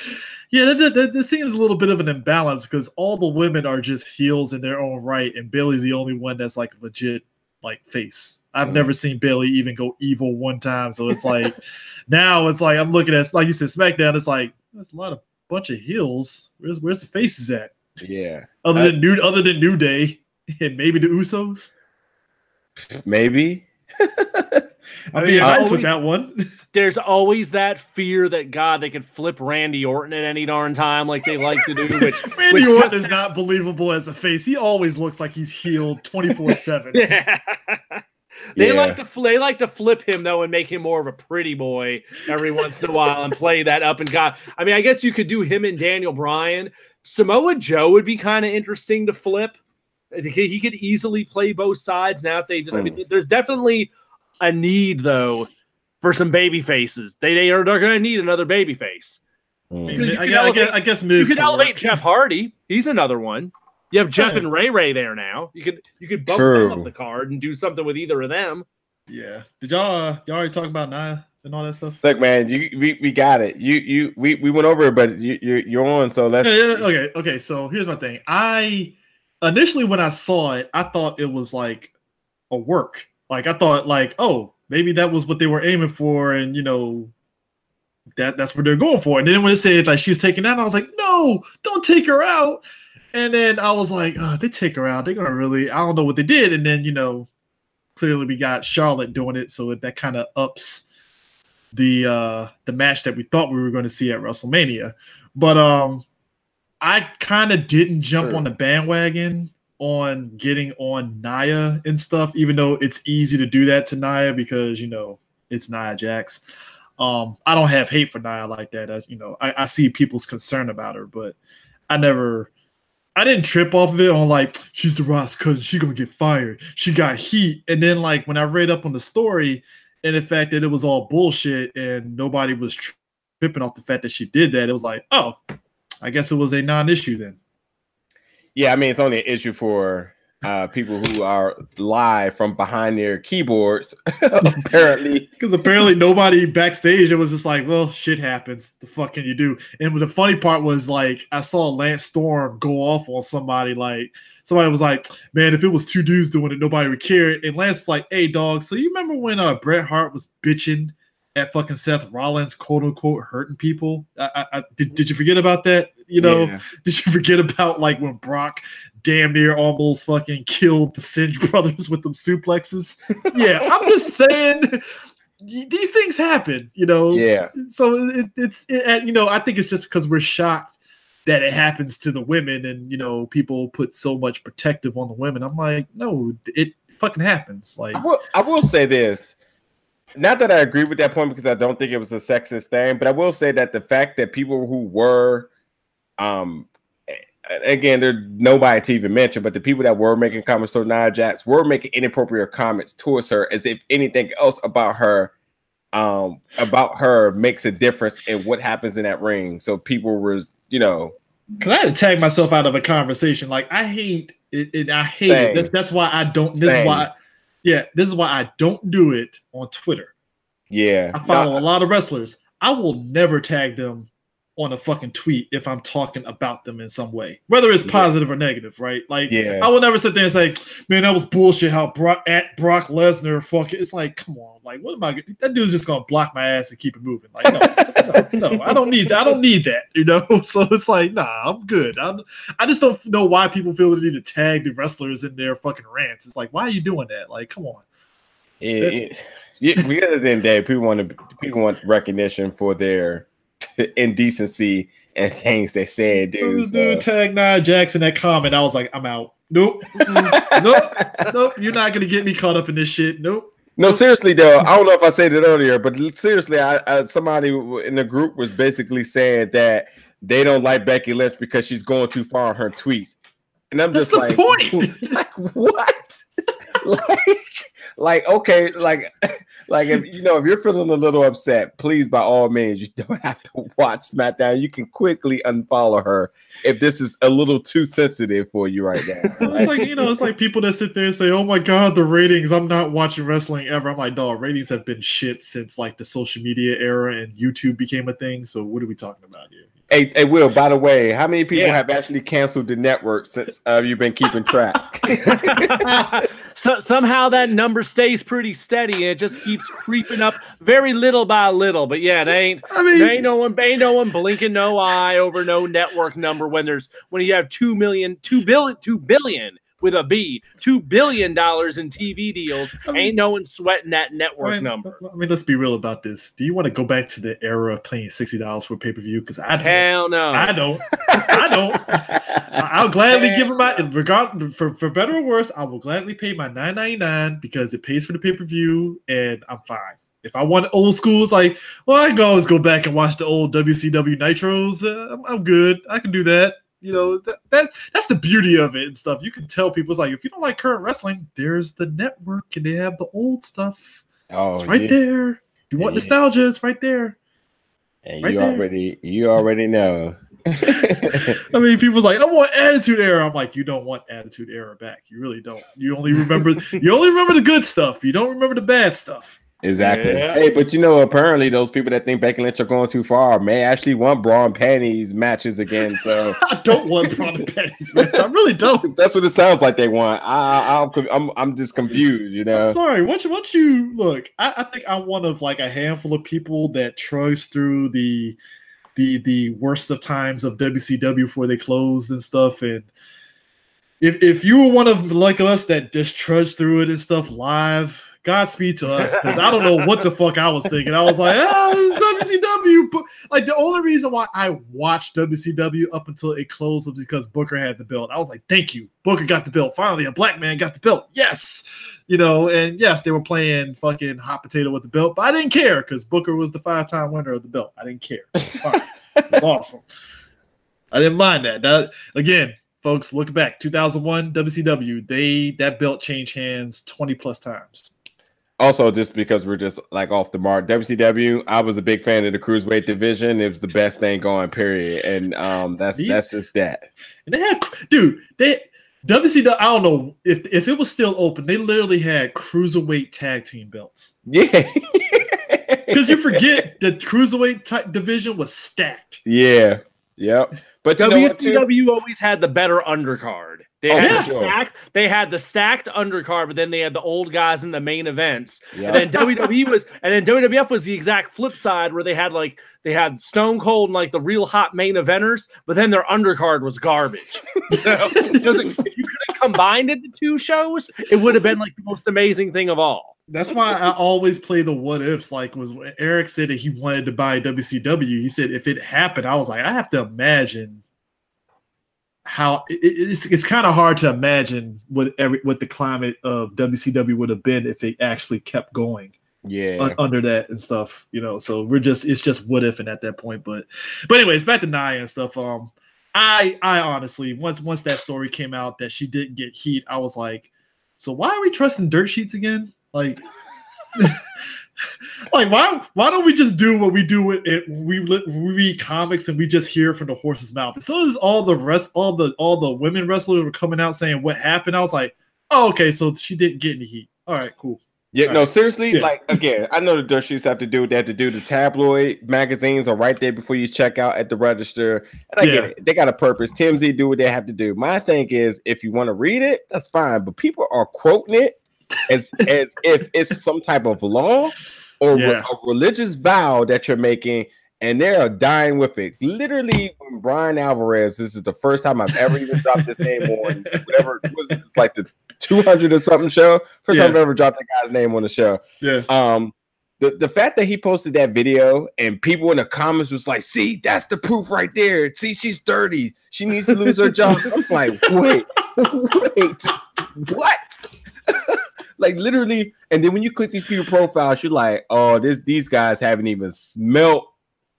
yeah, that, that, that, that seems a little bit of an imbalance because all the women are just heels in their own right, and Bayley's the only one that's like legit like face. I've Mm. never seen Bailey even go evil one time. So it's like now it's like I'm looking at like you said SmackDown. It's like there's a lot of bunch of heels. Where's where's the faces at? yeah, Other I- than new other than New Day and maybe the Usos. maybe. I'm mean, being there's nice with that one. There's always that fear that god they could flip randy orton at any darn time like they like to do which Randy which Orton just- is not believable as a face. He always looks like he's healed 24 seven. They Yeah. like to they like to flip him though and make him more of a pretty boy every once in a while and play that up and God. I mean, I guess you could do him and Daniel Bryan. Samoa Joe would be kind of interesting to flip. He he could easily play both sides now if they just. I mean, hmm. there's definitely a need though for some baby faces. They they are they're going to need another baby face. Mm. You I, could guess, I, elevate- guess, I guess You Miz could could elevate work. Jeff Hardy. He's another one. You have Jeff Yeah. and Ray Ray there now. You could you could bump True. them off the card and do something with either of them. Yeah. Did y'all uh, y'all already talk about Nia and all that stuff? Look, man, you we, we got it. You you we, we went over it, but you you you're on. So let's. Yeah, yeah, okay, okay. So here's my thing. I initially when I saw it, I thought it was like a work. Like I thought, like, oh, maybe that was what they were aiming for, and you know, that that's what they're going for. And then when it said like she was taken out, I was like, no, don't take her out. And then I was like, oh, they take her out. They're gonna really, I don't know what they did. And then you know, clearly we got Charlotte doing it, so that kind of ups the uh the match that we thought we were going to see at WrestleMania. But um I kind of didn't jump Sure. on the bandwagon on getting on Nia and stuff, even though it's easy to do that to Nia because you know it's Nia Jax. Um, I don't have hate for Nia like that. As you know, I, I see people's concern about her, but I never I didn't trip off of it on like she's the Rock's cousin, she gonna get fired. She got heat, and then like when I read up on the story and the fact that it was all bullshit and nobody was tri- tripping off the fact that she did that, it was like, oh, I guess it was a non-issue then. Yeah, I mean it's only an issue for uh, people who are live from behind their keyboards, apparently. Because apparently nobody backstage, it was just like, well, shit happens. The fuck can you do? And the funny part was like, I saw Lance Storm go off on somebody. Like, somebody was like, man, if it was two dudes doing it, nobody would care. And Lance was like, hey, dog, so you remember when uh, Bret Hart was bitching at fucking Seth Rollins, quote unquote, hurting people? I, I, did, did you forget about that? You know, Yeah. did you forget about like when Brock damn near almost fucking killed the Singh brothers with them suplexes? Yeah, I'm just saying these things happen, you know. Yeah. So it, it's it, you know I think it's just because we're shocked that it happens to the women, and you know people put so much protective on the women. I'm like, no, it fucking happens. Like, I will, I will say this. Not that I agree with that point because I don't think it was a sexist thing, but I will say that the fact that people who were, um, again, there's nobody to even mention, but the people that were making comments to Nia Jax were making inappropriate comments towards her, as if anything else about her, um, about her makes a difference in what happens in that ring. So people were, you know, because I had to tag myself out of a conversation. Like, I hate it. it I hate Same. it. That's that's why I don't. This Same. is why. Yeah, this is why I don't do it on Twitter. yeah, I follow a lot of wrestlers. I will never tag them on a fucking tweet if I'm talking about them in some way, whether it's Yeah. positive or negative, right? Like, Yeah. I will never sit there and say, "Man, that was bullshit." How Brock at Brock Lesnar, fuck it. It's like, come on, like, what am I? gonna- That dude's just gonna block my ass and keep it moving. Like, no, no, no, I don't need that. I don't need that, you know. So it's like, nah, I'm good. I'm, I just don't know why people feel the need to tag the wrestlers in their fucking rants. It's like, why are you doing that? Like, come on. it, it, yeah, we at the end of the day, people want to people want recognition for their indecency and things they said, dude. dude tagged Nia Jackson that comment. I was like, I'm out. Nope. Nope. Nope. You're not gonna get me caught up in this shit. Nope. No, seriously though, I don't know if I said it earlier, but seriously, I, I somebody in the group was basically saying that they don't like Becky Lynch because she's going too far on her tweets, and I'm That's just like, point. like what? Like, like okay, like, like if you know if you're feeling a little upset, please by all means, you don't have to watch SmackDown. You can quickly unfollow her if this is a little too sensitive for you right now. it's like you know, it's like people that sit there and say, "Oh my god, the ratings." I'm not watching wrestling ever. I'm like, dog, ratings have been shit since like the social media era and YouTube became a thing. So what are we talking about here? Hey, hey, Will. By the way, how many people Yeah. have actually canceled the network since uh, you've been keeping track? so somehow that number stays pretty steady and it just keeps creeping up very little by little. But yeah, they ain't I mean, there ain't no one ain't no one blinking no eye over no network number when there's when you have two million, two billion, two billion with a B, two billion dollars in TV deals. I mean- Ain't no one sweating that network I mean, number. I mean, let's be real about this. Do you want to go back to the era of paying sixty dollars for a pay per view? Because I don't. Hell no. I don't. I don't. I'll gladly give him my regard for, for better or worse. I will gladly pay my nine ninety nine because it pays for the pay per view, and I'm fine. If I want old school, it's like, well, I can always go back and watch the old WCW Nitros. Uh, I'm, I'm good. I can do that. You know that, that that's the beauty of it and stuff. You can tell people it's like if you don't like current wrestling, there's the network and they have the old stuff. oh, It's right yeah. there. You want Yeah. nostalgia? It's right there. And Right you there. already, you already know. I mean, people's like, I want Attitude Era. I'm like, you don't want Attitude Era back. You really don't. You only remember you only remember the good stuff. You don't remember the bad stuff. Exactly. Yeah. Hey, but you know, apparently those people that think Becky Lynch are going too far may actually want bra and panties matches again. So I don't want Braun and Panties, man. I really don't. that's what it sounds like they want. I, I, I'm, I'm just confused. You know. I'm sorry. Once you, once you look, I, I think I'm one of like a handful of people that trudged through the the the worst of times of WCW before they closed and stuff. And if if you were one of like us that just trudged through it and stuff live, Godspeed to us because I don't know what the fuck I was thinking. I was like, oh, it's WCW, bu- like the only reason why I watched WCW up until it closed was because Booker had the belt. I was like, thank you, Booker got the belt. Finally, a black man got the belt. Yes, you know, and yes, they were playing fucking hot potato with the belt, but I didn't care because Booker was the five time winner of the belt. I didn't care. It was awesome. I didn't mind that. That again, folks, look back 2001 WCW. They that belt changed hands 20 plus times. Also, just because we're just like off the mark, WCW, I was a big fan of the cruiserweight division. It was the best thing going, period. And um, that's Yeah. that's just that. And they had, dude, they WCW. I don't know if if it was still open. They literally had cruiserweight tag team belts. Yeah, Because you forget the cruiserweight type division was stacked. yeah, yep. But you know what, too? WCW always had the better undercard. They Oh, had yeah. the stacked. They had the stacked undercard, but then they had the old guys in the main events. Yeah. And then WWE was, and then WWF was the exact flip side, where they had like they had Stone Cold and like the real hot main eventers, but then their undercard was garbage. So it was like, if you could have combined it, the two shows, it would have been like the most amazing thing of all. That's why I always play the what ifs. Like was when Eric said that he wanted to buy WCW. He said if it happened, I was like, I have to imagine how it, it's it's kind of hard to imagine what every what the climate of WCW would have been if it actually kept going yeah. un- under that and stuff. You know, so we're just it's just what if and at that point. But but anyways, back to Nia and stuff. Um, I I honestly once once that story came out that she didn't get heat, I was like, so why are we trusting dirt sheets again? Like. like why why don't we just do what we do with it we, we read comics and we just hear from the horse's mouth as soon as all the rest all the all the women wrestlers were coming out saying what happened i was like oh okay so she didn't get any heat all right cool Yeah, All no, right. seriously, Yeah. like again, I know the dirt sheets have to do what they have to do. The tabloid magazines are right there before you check out at the register. And I get it. They got a purpose. TMZ do what they have to do. My thing is if you want to read it, that's fine. But people are quoting it as as if it's some type of law or Yeah. a religious vow that you're making, and they are dying with it. Literally, when Brian Alvarez, this is the first time I've ever even dropped this name on whatever it was it's like the 200 or something show. First time I've ever dropped that guy's name on the show. yeah Um, the, the fact that he posted that video and people in the comments was like, see, that's the proof right there. See, she's dirty. She needs to lose her job. I'm like, wait, wait, what? like literally, and then when you click these people profiles, you're like, oh, this these guys haven't even smelt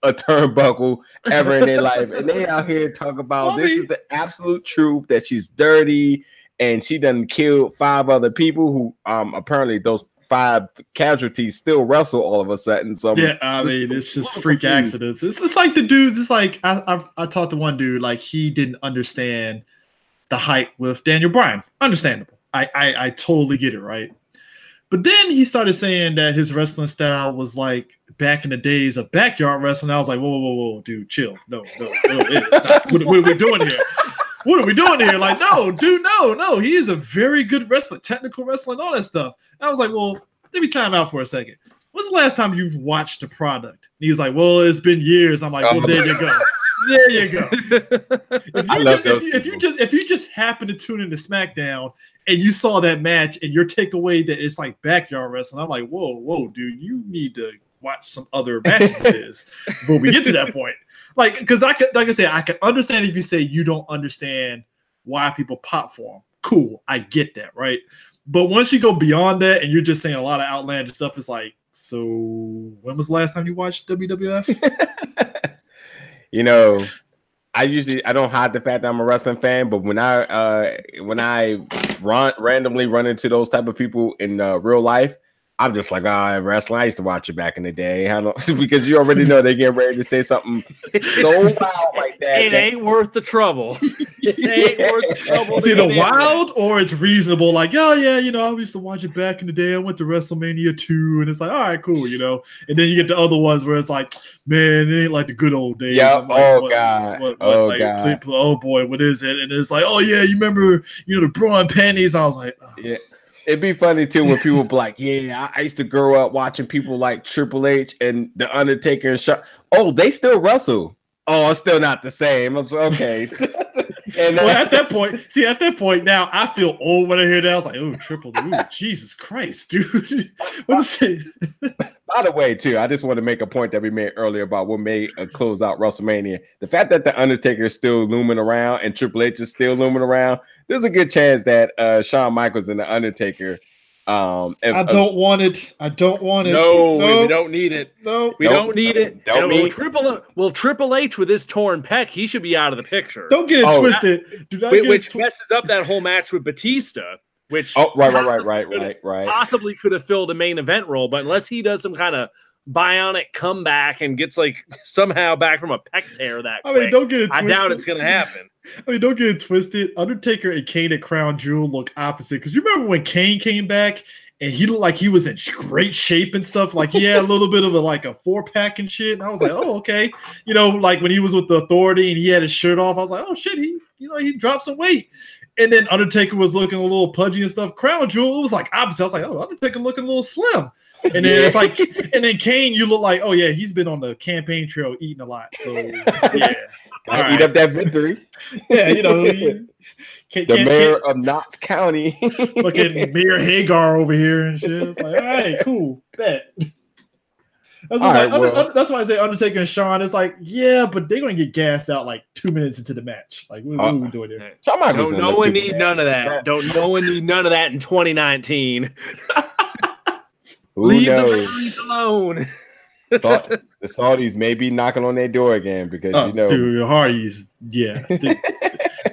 a turnbuckle ever in their life. And they out here talk about I this is the absolute truth that she's dirty and she done killed five other people who um apparently those five casualties still wrestle all of a sudden. So Yeah, I mean, it's just freak confused. accidents. It's, it's like the dudes. It's like I, I I talked to one dude like he didn't understand the hype with Daniel Bryan. Understandable. I I, I totally get it, right? But then he started saying that his wrestling style was like back in the days of backyard wrestling. I was like, whoa, whoa, whoa, dude, chill. No, no, no it is not. What, what are we doing here? What are we doing here? Like, no, dude, no, no. He is a very good wrestler, technical wrestler, and all that stuff. And I was like, well, let me time out for a second. When's the last time you've watched the product? And he was like, well, it's been years. I'm like, well, Oh. there you go. There you go. If I you, love just, if, those you, if you just if you just happen to tune into SmackDown and you saw that match and your takeaway that it's like backyard wrestling, I'm like, whoa, whoa, dude, you need to watch some other matches this before we get to that point. Like, because I could, like I said, I can understand if you say you don't understand why people pop for them. Cool, I get that, right? But once you go beyond that and you're just saying a lot of outlandish stuff, it's like, so when was the last time you watched WWF? you know, I usually I don't hide the fact that I'm a wrestling fan, but when I uh when I run randomly run into those type of people in uh, real life, I'm just like, ah, wrestling. I used to watch it back in the day. I don't because you already know they get ready to say something so wild like that. it that- ain't worth the trouble. It ain't worth the trouble. It's either get in wild or it's reasonable. Like, oh yeah, you know, I used to watch it back in the day. I went to WrestleMania two, and it's like, all right, cool, you know. And then you get the other ones where it's like, man, it ain't like the good old days. Yep. Like, Oh, God. Oh, like, God. please- please- oh boy, what is it? And it's like, oh yeah, you remember, you know, the bra and panties. I was like, oh, Yeah. It'd be funny too when people be like, "Yeah, I, used to grow up watching people like Triple H and The Undertaker and Shawn. Oh, they still wrestle. Oh, it's still not the same. I'm so, okay. and well, at that point, see, at that point now, I feel old when I hear that. I was like, oh, triple, ooh, Jesus Christ, dude. what is it? By the way, too, I just want to make a point that we made earlier about what made a close out WrestleMania. The fact that the Undertaker is still looming around and Triple H is still looming around, there's a good chance that uh Shawn Michaels and the Undertaker. Um, if- I don't want it. I don't want it. No, we don't need it. no. We Nope. don't need it. Don't And need- well, Triple well Triple H with his torn pec, he should be out of the picture. Don't get it Oh, twisted. Do not Whi- get which twi- messes up that whole match with Batista, which Oh, right, right, right, right, right, right. Possibly could have filled a main event role, but unless he does some kind of bionic comeback and gets like somehow back from a pec tear that I quick, mean, don't get it I twisted. doubt it's gonna happen. I mean, don't get it twisted. Undertaker and Kane at Crown Jewel look opposite. Because you remember when Kane came back and he looked like he was in great shape and stuff. Like he had a little bit of a like a four pack and shit. And I was like, oh okay. You know, like when he was with the Authority and he had his shirt off, I was like, oh shit, he you know he dropped some weight. And then Undertaker was looking a little pudgy and stuff. Crown Jewel, it was like opposite. I was like, oh, Undertaker looking a little slim. And then it's like, and then Kane, you look like, oh yeah, he's been on the campaign trail eating a lot. So yeah, I All eat up that victory. yeah, you know, you- can't, The can't- mayor of Knox County. can't- fucking Mayor Hagar over here and shit. It's like, all right, cool, bet. That's, All why right, Under- well- Under- that's why I say Undertaker and Shawn. It's like, yeah, but they're gonna get gassed out like two minutes into the match. Like, what, what are we doing there? Shawn Michaels Don't no one need bad. none of that. Don't no one need none of that in 2019. Who Leave the knows? Marines alone. Thought- the Saudis may be knocking on their door again because Oh, you know dude, Hardy's, yeah. They-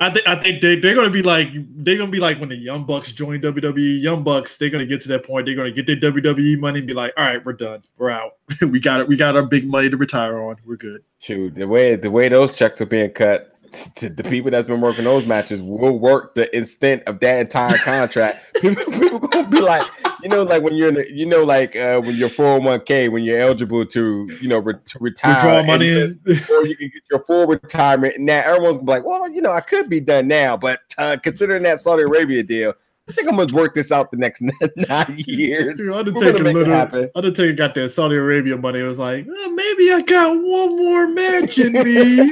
I think I think they, they're gonna be like they're gonna be like when the Young Bucks join WWE. Young Bucks, they're gonna get to that point. They're gonna get their WWE money and be like, all right, we're done, we're out. we got it. We got our big money to retire on. We're good. shoot the way the way those checks are being cut. To the people that's been working those matches will work the extent of that entire contract. people, people gonna be like, you know, like when you're in, the, you know, like uh, when you're 401k, when you're eligible to, you know, re- to retire, Withdraw money you in. just- or you can get your full retirement. And now everyone's gonna be like, well, you know, I could be done now, but uh, considering that Saudi Arabia deal, I think I'm gonna work this out the next nine years. Dude, Undertaker, gonna make it literally, happen. Undertaker got that Saudi Arabia money. It was like, "Oh, maybe I got one more match in me.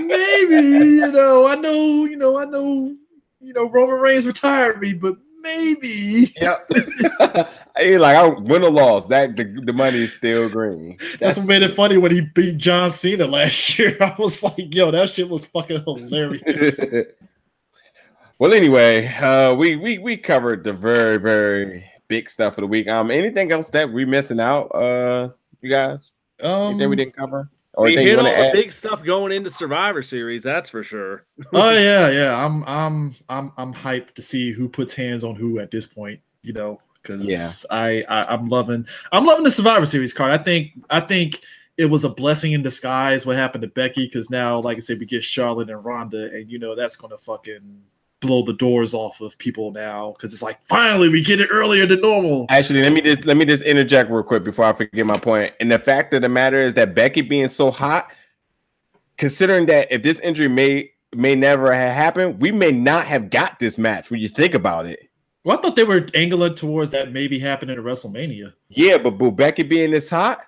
maybe, you know, I know, you know, I know, you know, Roman Reigns retired me, but maybe. Yep. hey, like I win or loss, that the, the money is still green. That's, what made it funny when he beat John Cena last year. I was like, yo, that shit was fucking hilarious. Well, anyway, uh, we we we covered the very very big stuff of the week. Um, anything else that we missing out? Uh, you guys, Um, anything we didn't cover? Or we hit all the add? big stuff going into Survivor Series, that's for sure. oh yeah, yeah. I'm I'm I'm I'm hyped to see who puts hands on who at this point, you know, because Yeah. I, I I'm loving I'm loving the Survivor Series card. I think I think it was a blessing in disguise what happened to Becky because now, like I said, we get Charlotte and Ronda, and you know that's gonna fucking blow the doors off of people now because it's like finally we get it earlier than normal. Actually, let me just let me just interject real quick before I forget my point. And the fact of the matter is that Becky being so hot, considering that if this injury may may never have happened, we may not have got this match when you think about it. Well, I thought they were angling towards that maybe happening at WrestleMania. Yeah, but, but Becky being this hot,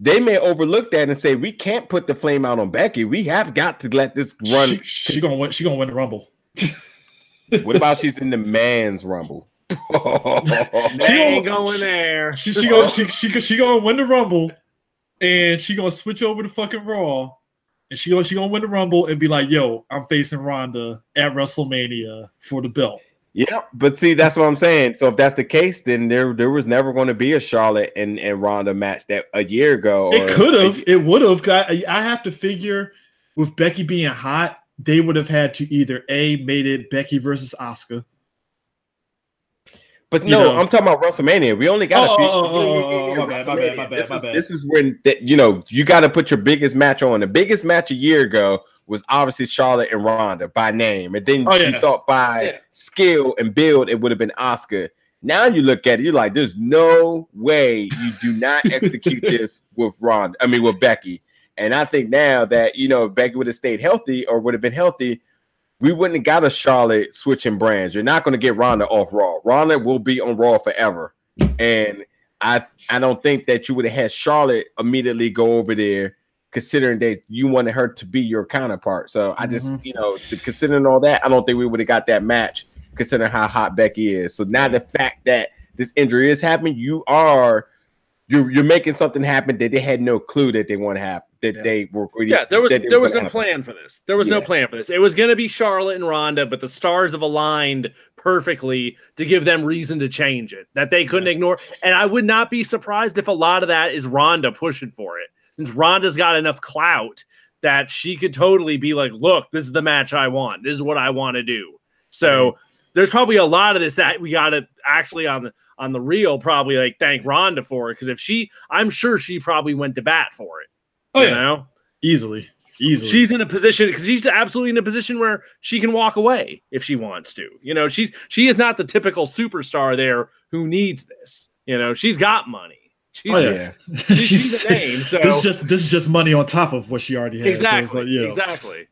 they may overlook that and say we can't put the flame out on Becky. We have got to let this run. She, she gonna win. She gonna win the Rumble. what about she's in the man's rumble? she ain't going there. She she gonna she she she gonna win the Rumble, and she gonna switch over to fucking Raw, and she gonna she gonna win the Rumble and be like, "Yo, I'm facing Ronda at WrestleMania for the belt." Yep, but see, that's what I'm saying. So if that's the case, then there there was never going to be a Charlotte and, and Ronda match that a year ago. It could have, it would have. I, I have to figure with Becky being hot, they would have had to either a made it Becky versus Asuka. But no, know. I'm talking about WrestleMania. We only got Oh, a few. oh, oh, oh, oh, my bad, my bad, my bad, This my is- bad. This is when that you know you got to put your biggest match on. The biggest match a year ago was obviously Charlotte and Ronda by name, and then Oh, you thought by Yeah. skill and build it would have been Asuka. Now you look at it, you're like, there's no way you do not execute this with Ronda. I mean, with Becky. And I think now that you know if Becky would have stayed healthy or would have been healthy, we wouldn't have got a Charlotte switching brands. You're not going to get Ronda off Raw. Ronda will be on Raw forever. And I I don't think that you would have had Charlotte immediately go over there, considering that you wanted her to be your counterpart. So I just, mm-hmm. you know, considering all that, I don't think we would have got that match, considering how hot Becky is. So now the fact that this injury is happening, you are you're you're making something happen that they had no clue that they want to happen. That Yeah. they were. Yeah, there was there was gonna no happen. plan for this. There was no plan for this. It was going to be Charlotte and Ronda, but the stars have aligned perfectly to give them reason to change it that they couldn't ignore. And I would not be surprised if a lot of that is Ronda pushing for it, since Ronda's got enough clout that she could totally be like, "Look, this is the match I want. This is what I want to do." So there's probably a lot of this that we got to actually on the on the real probably like thank Ronda for it because if she, I'm sure she probably went to bat for it. Oh you yeah, know. easily, easily. She's in a position because she's absolutely in a position where she can walk away if she wants to. You know, she's she is not the typical superstar there who needs this. You know, she's got money. She's, Oh, Yeah. she's, she's a name. So this is just this is just money on top of what she already has. So exactly, like, you know, exactly.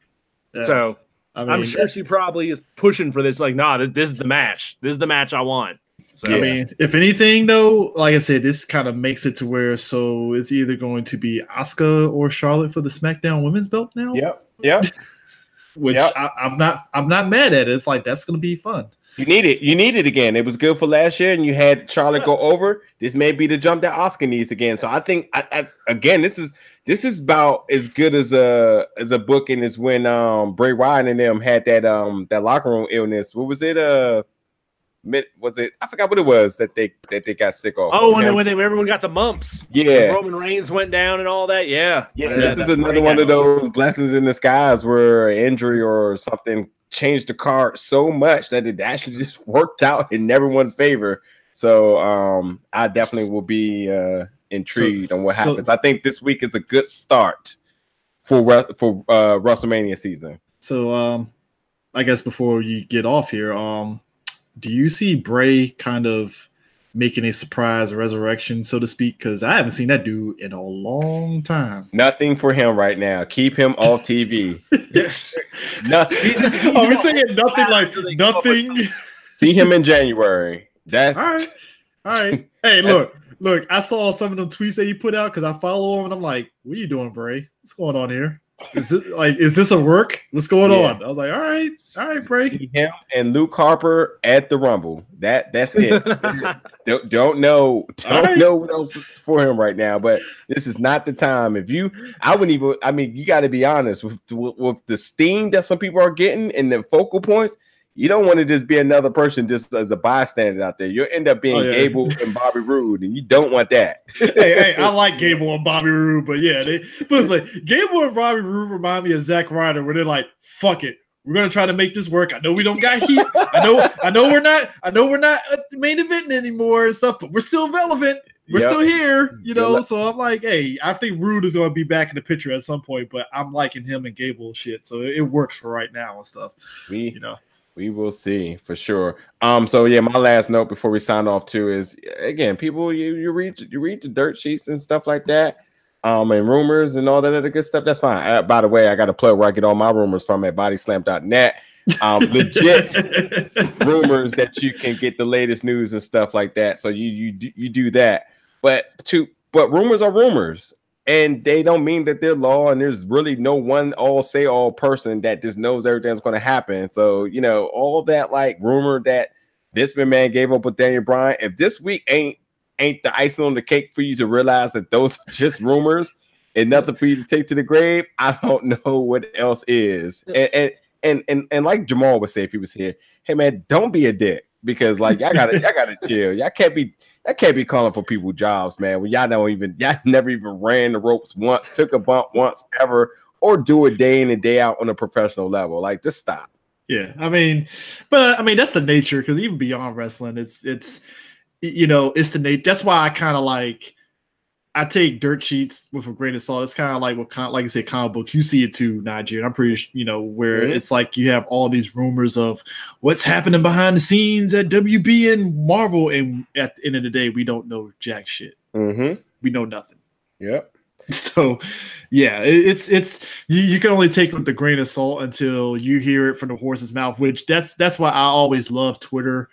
yeah. So I mean, I'm sure she probably is pushing for this. Like, nah, this, this is the match. This is the match I want. So I mean, if anything, though, like I said, this kind of makes it to where so it's either going to be Asuka or Charlotte for the SmackDown Women's Belt now. Yep. Yep. Which Yep. I, I'm not. I'm not mad at. It. It's like that's going to be fun. You need it. You need it again. It was good for last year, and you had Charlotte go over. This may be the jump that Asuka needs again. So I think, I, I, again, this is this is about as good as a as a booking as when um Bray Wyatt and them had that um that locker room illness. What was it? Uh, was it? I forgot what it was that they that they got sick of. oh, when, they, when they, everyone got the mumps, when yeah. Roman Reigns went down and all that. Yeah, Yeah, Yeah, this that's is another one of those blessings in disguise where injury or something changed the card so much that it actually just worked out in everyone's favor. So um I definitely will be uh intrigued on what so- happens. I think this week is a good start for for uh WrestleMania season. So, um, I guess before you get off here, um, do you see Bray kind of making a surprise resurrection, so to speak? Because I haven't seen that dude in a long time. Nothing for him right now. Keep him off TV. Yes. Nothing. Are we saying nothing like After they come up with nothing? See him in January. That All right, all right. Hey, look, look. I saw some of them tweets that he put out because I follow him, and I'm like, "What are you doing, Bray? What's going on here? Is this like, is this a work? What's going Yeah. on?" I was like, "All right, all right, Bray." See him and Luke Harper at the Rumble. That that's it. don't, don't know don't Alright. know what else for him right now. But this is not the time. If you, I wouldn't even. I mean, you got to be honest with, with with the steam that some people are getting and the focal points. You don't want to just be another person just as a bystander out there. You'll end up being Oh, yeah. Gable and Bobby Roode, and you don't want that. hey, hey, I like Gable and Bobby Roode, but yeah, they but it's like Gable and Bobby Roode remind me of Zack Ryder, where they're like, "Fuck it, we're gonna try to make this work." I know we don't got heat. I know, I know we're not, I know we're not at the main event anymore and stuff, but we're still relevant. We're Yep. still here, you know. luck. So I'm like, hey, I think Roode is gonna be back in the picture at some point, but I'm liking him and Gable shit, so it, it works for right now and stuff, We you know. We will see for sure. Um, so yeah, my last note before we sign off too is again, people you you read you read the dirt sheets and stuff like that, um, and rumors and all that other good stuff. That's fine. Uh, by the way, I got a plug where I get all my rumors from at bodyslam.net. Um, legit rumors that you can get the latest news and stuff like that. So you you do, you do that. But to but rumors are rumors and they don't mean that they're law and there's really no one all say all person that just knows everything's going to happen. So you know all that like rumor that this man gave up with daniel bryan if this week ain't ain't the icing on the cake for you to realize that those are just rumors and nothing for you to take to the grave i don't know what else is. And and and, and, and like jamal would say if he was here hey man don't be a dick because like y'all gotta y'all gotta chill. Y'all can't be I can't be calling for people jobs, man. When y'all don't even, y'all never even ran the ropes once, took a bump once ever, or do it day in and day out on a professional level. Like, just stop. Yeah, I mean, but I mean that's the nature because even beyond wrestling, it's it's you know it's the nature. That's why I kind of like I take dirt sheets with a grain of salt. It's kind of like what kind like I said, comic books. You see it too, Nigeria. I'm pretty you know where Mhm. it's like you have all these rumors of what's happening behind the scenes at WB and Marvel, and at the end of the day, we don't know jack shit. Mm-hmm. We know nothing. Yep. So, yeah, it's it's you, you can only take it with a grain of salt until you hear it from the horse's mouth. Which that's that's why I always love Twitter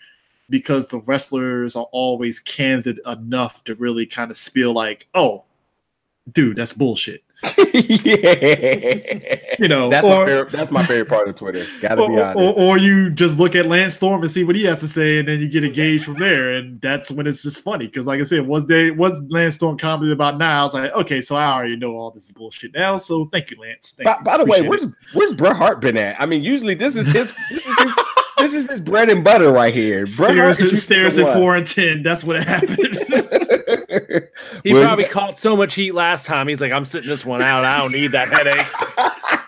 because the wrestlers are always candid enough to really kind of spill like, oh, dude, that's bullshit. yeah, You know, that's or, my favorite. That's my favorite part of Twitter. Gotta or, be honest. or you just look at Lance Storm and see what he has to say, and then you get engaged from there, and that's when it's just funny. Because, like I said, once they once Lance Storm commented about now, I was like, okay, so I already know all this bullshit now. So thank you, Lance. Thank By, you. by the way, where's it. where's Bret Hart been at? I mean, usually this is his this is his this is his bread and butter right here. Stairs, stairs at four and ten? That's what happened. one. He Well, probably caught so much heat last time. He's like, I'm sitting this one out. I don't need that headache.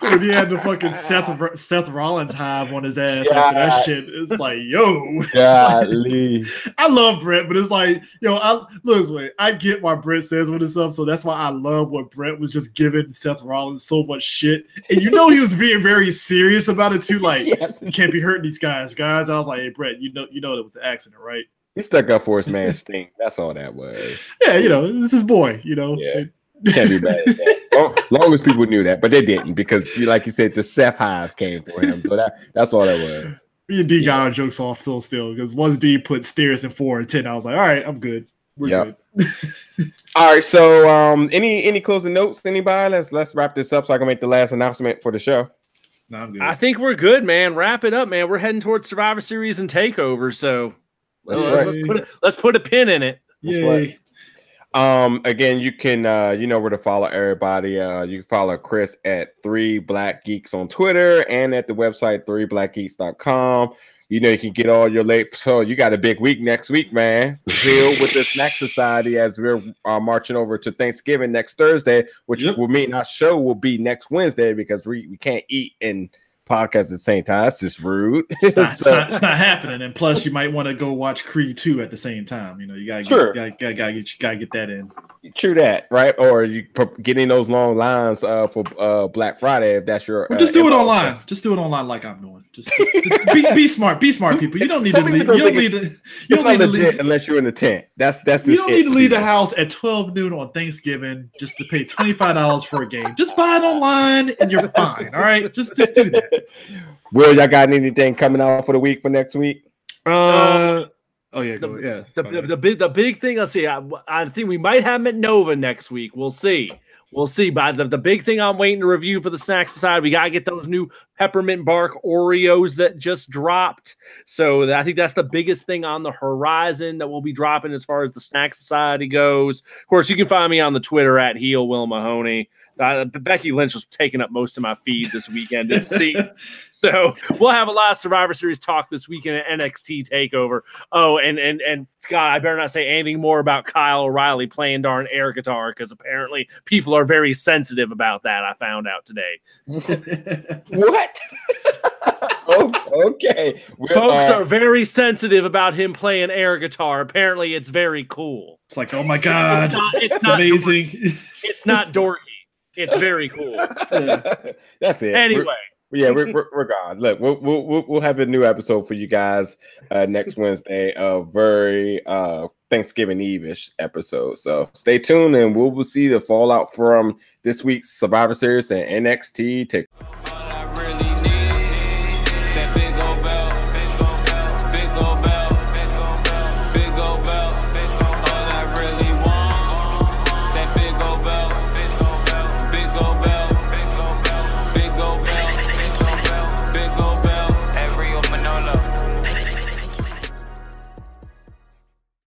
Dude, he had the fucking Seth Seth Rollins hive on his ass after Yeah. that shit. It's like, yo, It's like- I love Bret, but it's like, yo, I look this way. I get why Bret says what is up, so that's why I love what Bret was just giving Seth Rollins so much shit. And you know he was being very serious about it too. Like, Yes. you can't be hurting these guys, guys. I was like, hey, Bret, you know, you know that was an accident, right? He stuck up for his man Sting. That's all that was. Yeah, you know, this is boy, you know. Yeah. Can't be bad at that. Long, long as people knew that, but they didn't because, like you said, the Seth Hive came for him. So that that's all that was. Me and D got our jokes off still, still because once D put stairs in four and ten, I was like, all right, I'm good. We're Yep. good. All right. So, um, any any closing notes? Anybody? Let's let's wrap this up so I can make the last announcement for the show. No, I'm good. I think we're good, man. Wrap it up, man. We're heading towards Survivor Series and Takeover, so That's let's, right. let's put a, let's put a pin in it. Yay. Um, again, you can uh you know where to follow everybody. Uh you can follow Chris at three black geeks on Twitter and at the website threeblackgeeks.com. You know, you can get all your late. So you got a big week next week, man. Deal with the Snack Society as we're uh, marching over to Thanksgiving next Thursday, which Yep. will mean our show will be next Wednesday because we, we can't eat and podcast at the same time. That's just rude. It's not, it's, not, it's not happening. And plus, you might want to go watch Creed 2 at the same time. You know, you gotta get, gotta, gotta, gotta, get, gotta get that in. True that, right? Or you getting those long lines uh, for uh, Black Friday if that's your. Or uh, just do it online. Just do it online like I'm doing. Just, just be, be smart. Be smart, people. You don't need to leave. You don't need to. You don't need to legit leave. unless you're in the tent. That's that's You don't it. need to leave the house at 12 noon on Thanksgiving just to pay $25 for a game. Just buy it online and you're fine. All right. Just just do that. Will y'all got anything coming out for the week for next week? Uh oh yeah, The- yeah. The, the, the big the big thing I'll see. I, I think we might have him at Nova next week. We'll see. We'll see. But the, the big thing I'm waiting to review for the snacks society, we gotta get those new peppermint bark Oreos that just dropped. So I think that's the biggest thing on the horizon that we'll be dropping as far as the snack society goes. Of course, you can find me on the Twitter at heel Will Mahoney. Uh, Becky Lynch was taking up most of my feed this weekend. It seemed. So we'll have a lot of Survivor Series talk this weekend at NXT Takeover. Oh, and and and God, I better not say anything more about Kyle O'Reilly playing darn air guitar because apparently people are very sensitive about that. I found out today. What? oh, okay. We're, Folks uh, are very sensitive about him playing air guitar. Apparently, it's very cool. It's like, oh my god, It's not, it's it's not, amazing. it's not dorky. It's very cool. That's it. We're- Anyway, yeah, we're, we're, we're gone. Look, we'll, we'll we'll we'll have a new episode for you guys uh, next Wednesday. A very uh, Thanksgiving Eve-ish episode. So stay tuned, and we'll, we'll see the fallout from this week's Survivor Series and NXT. Take.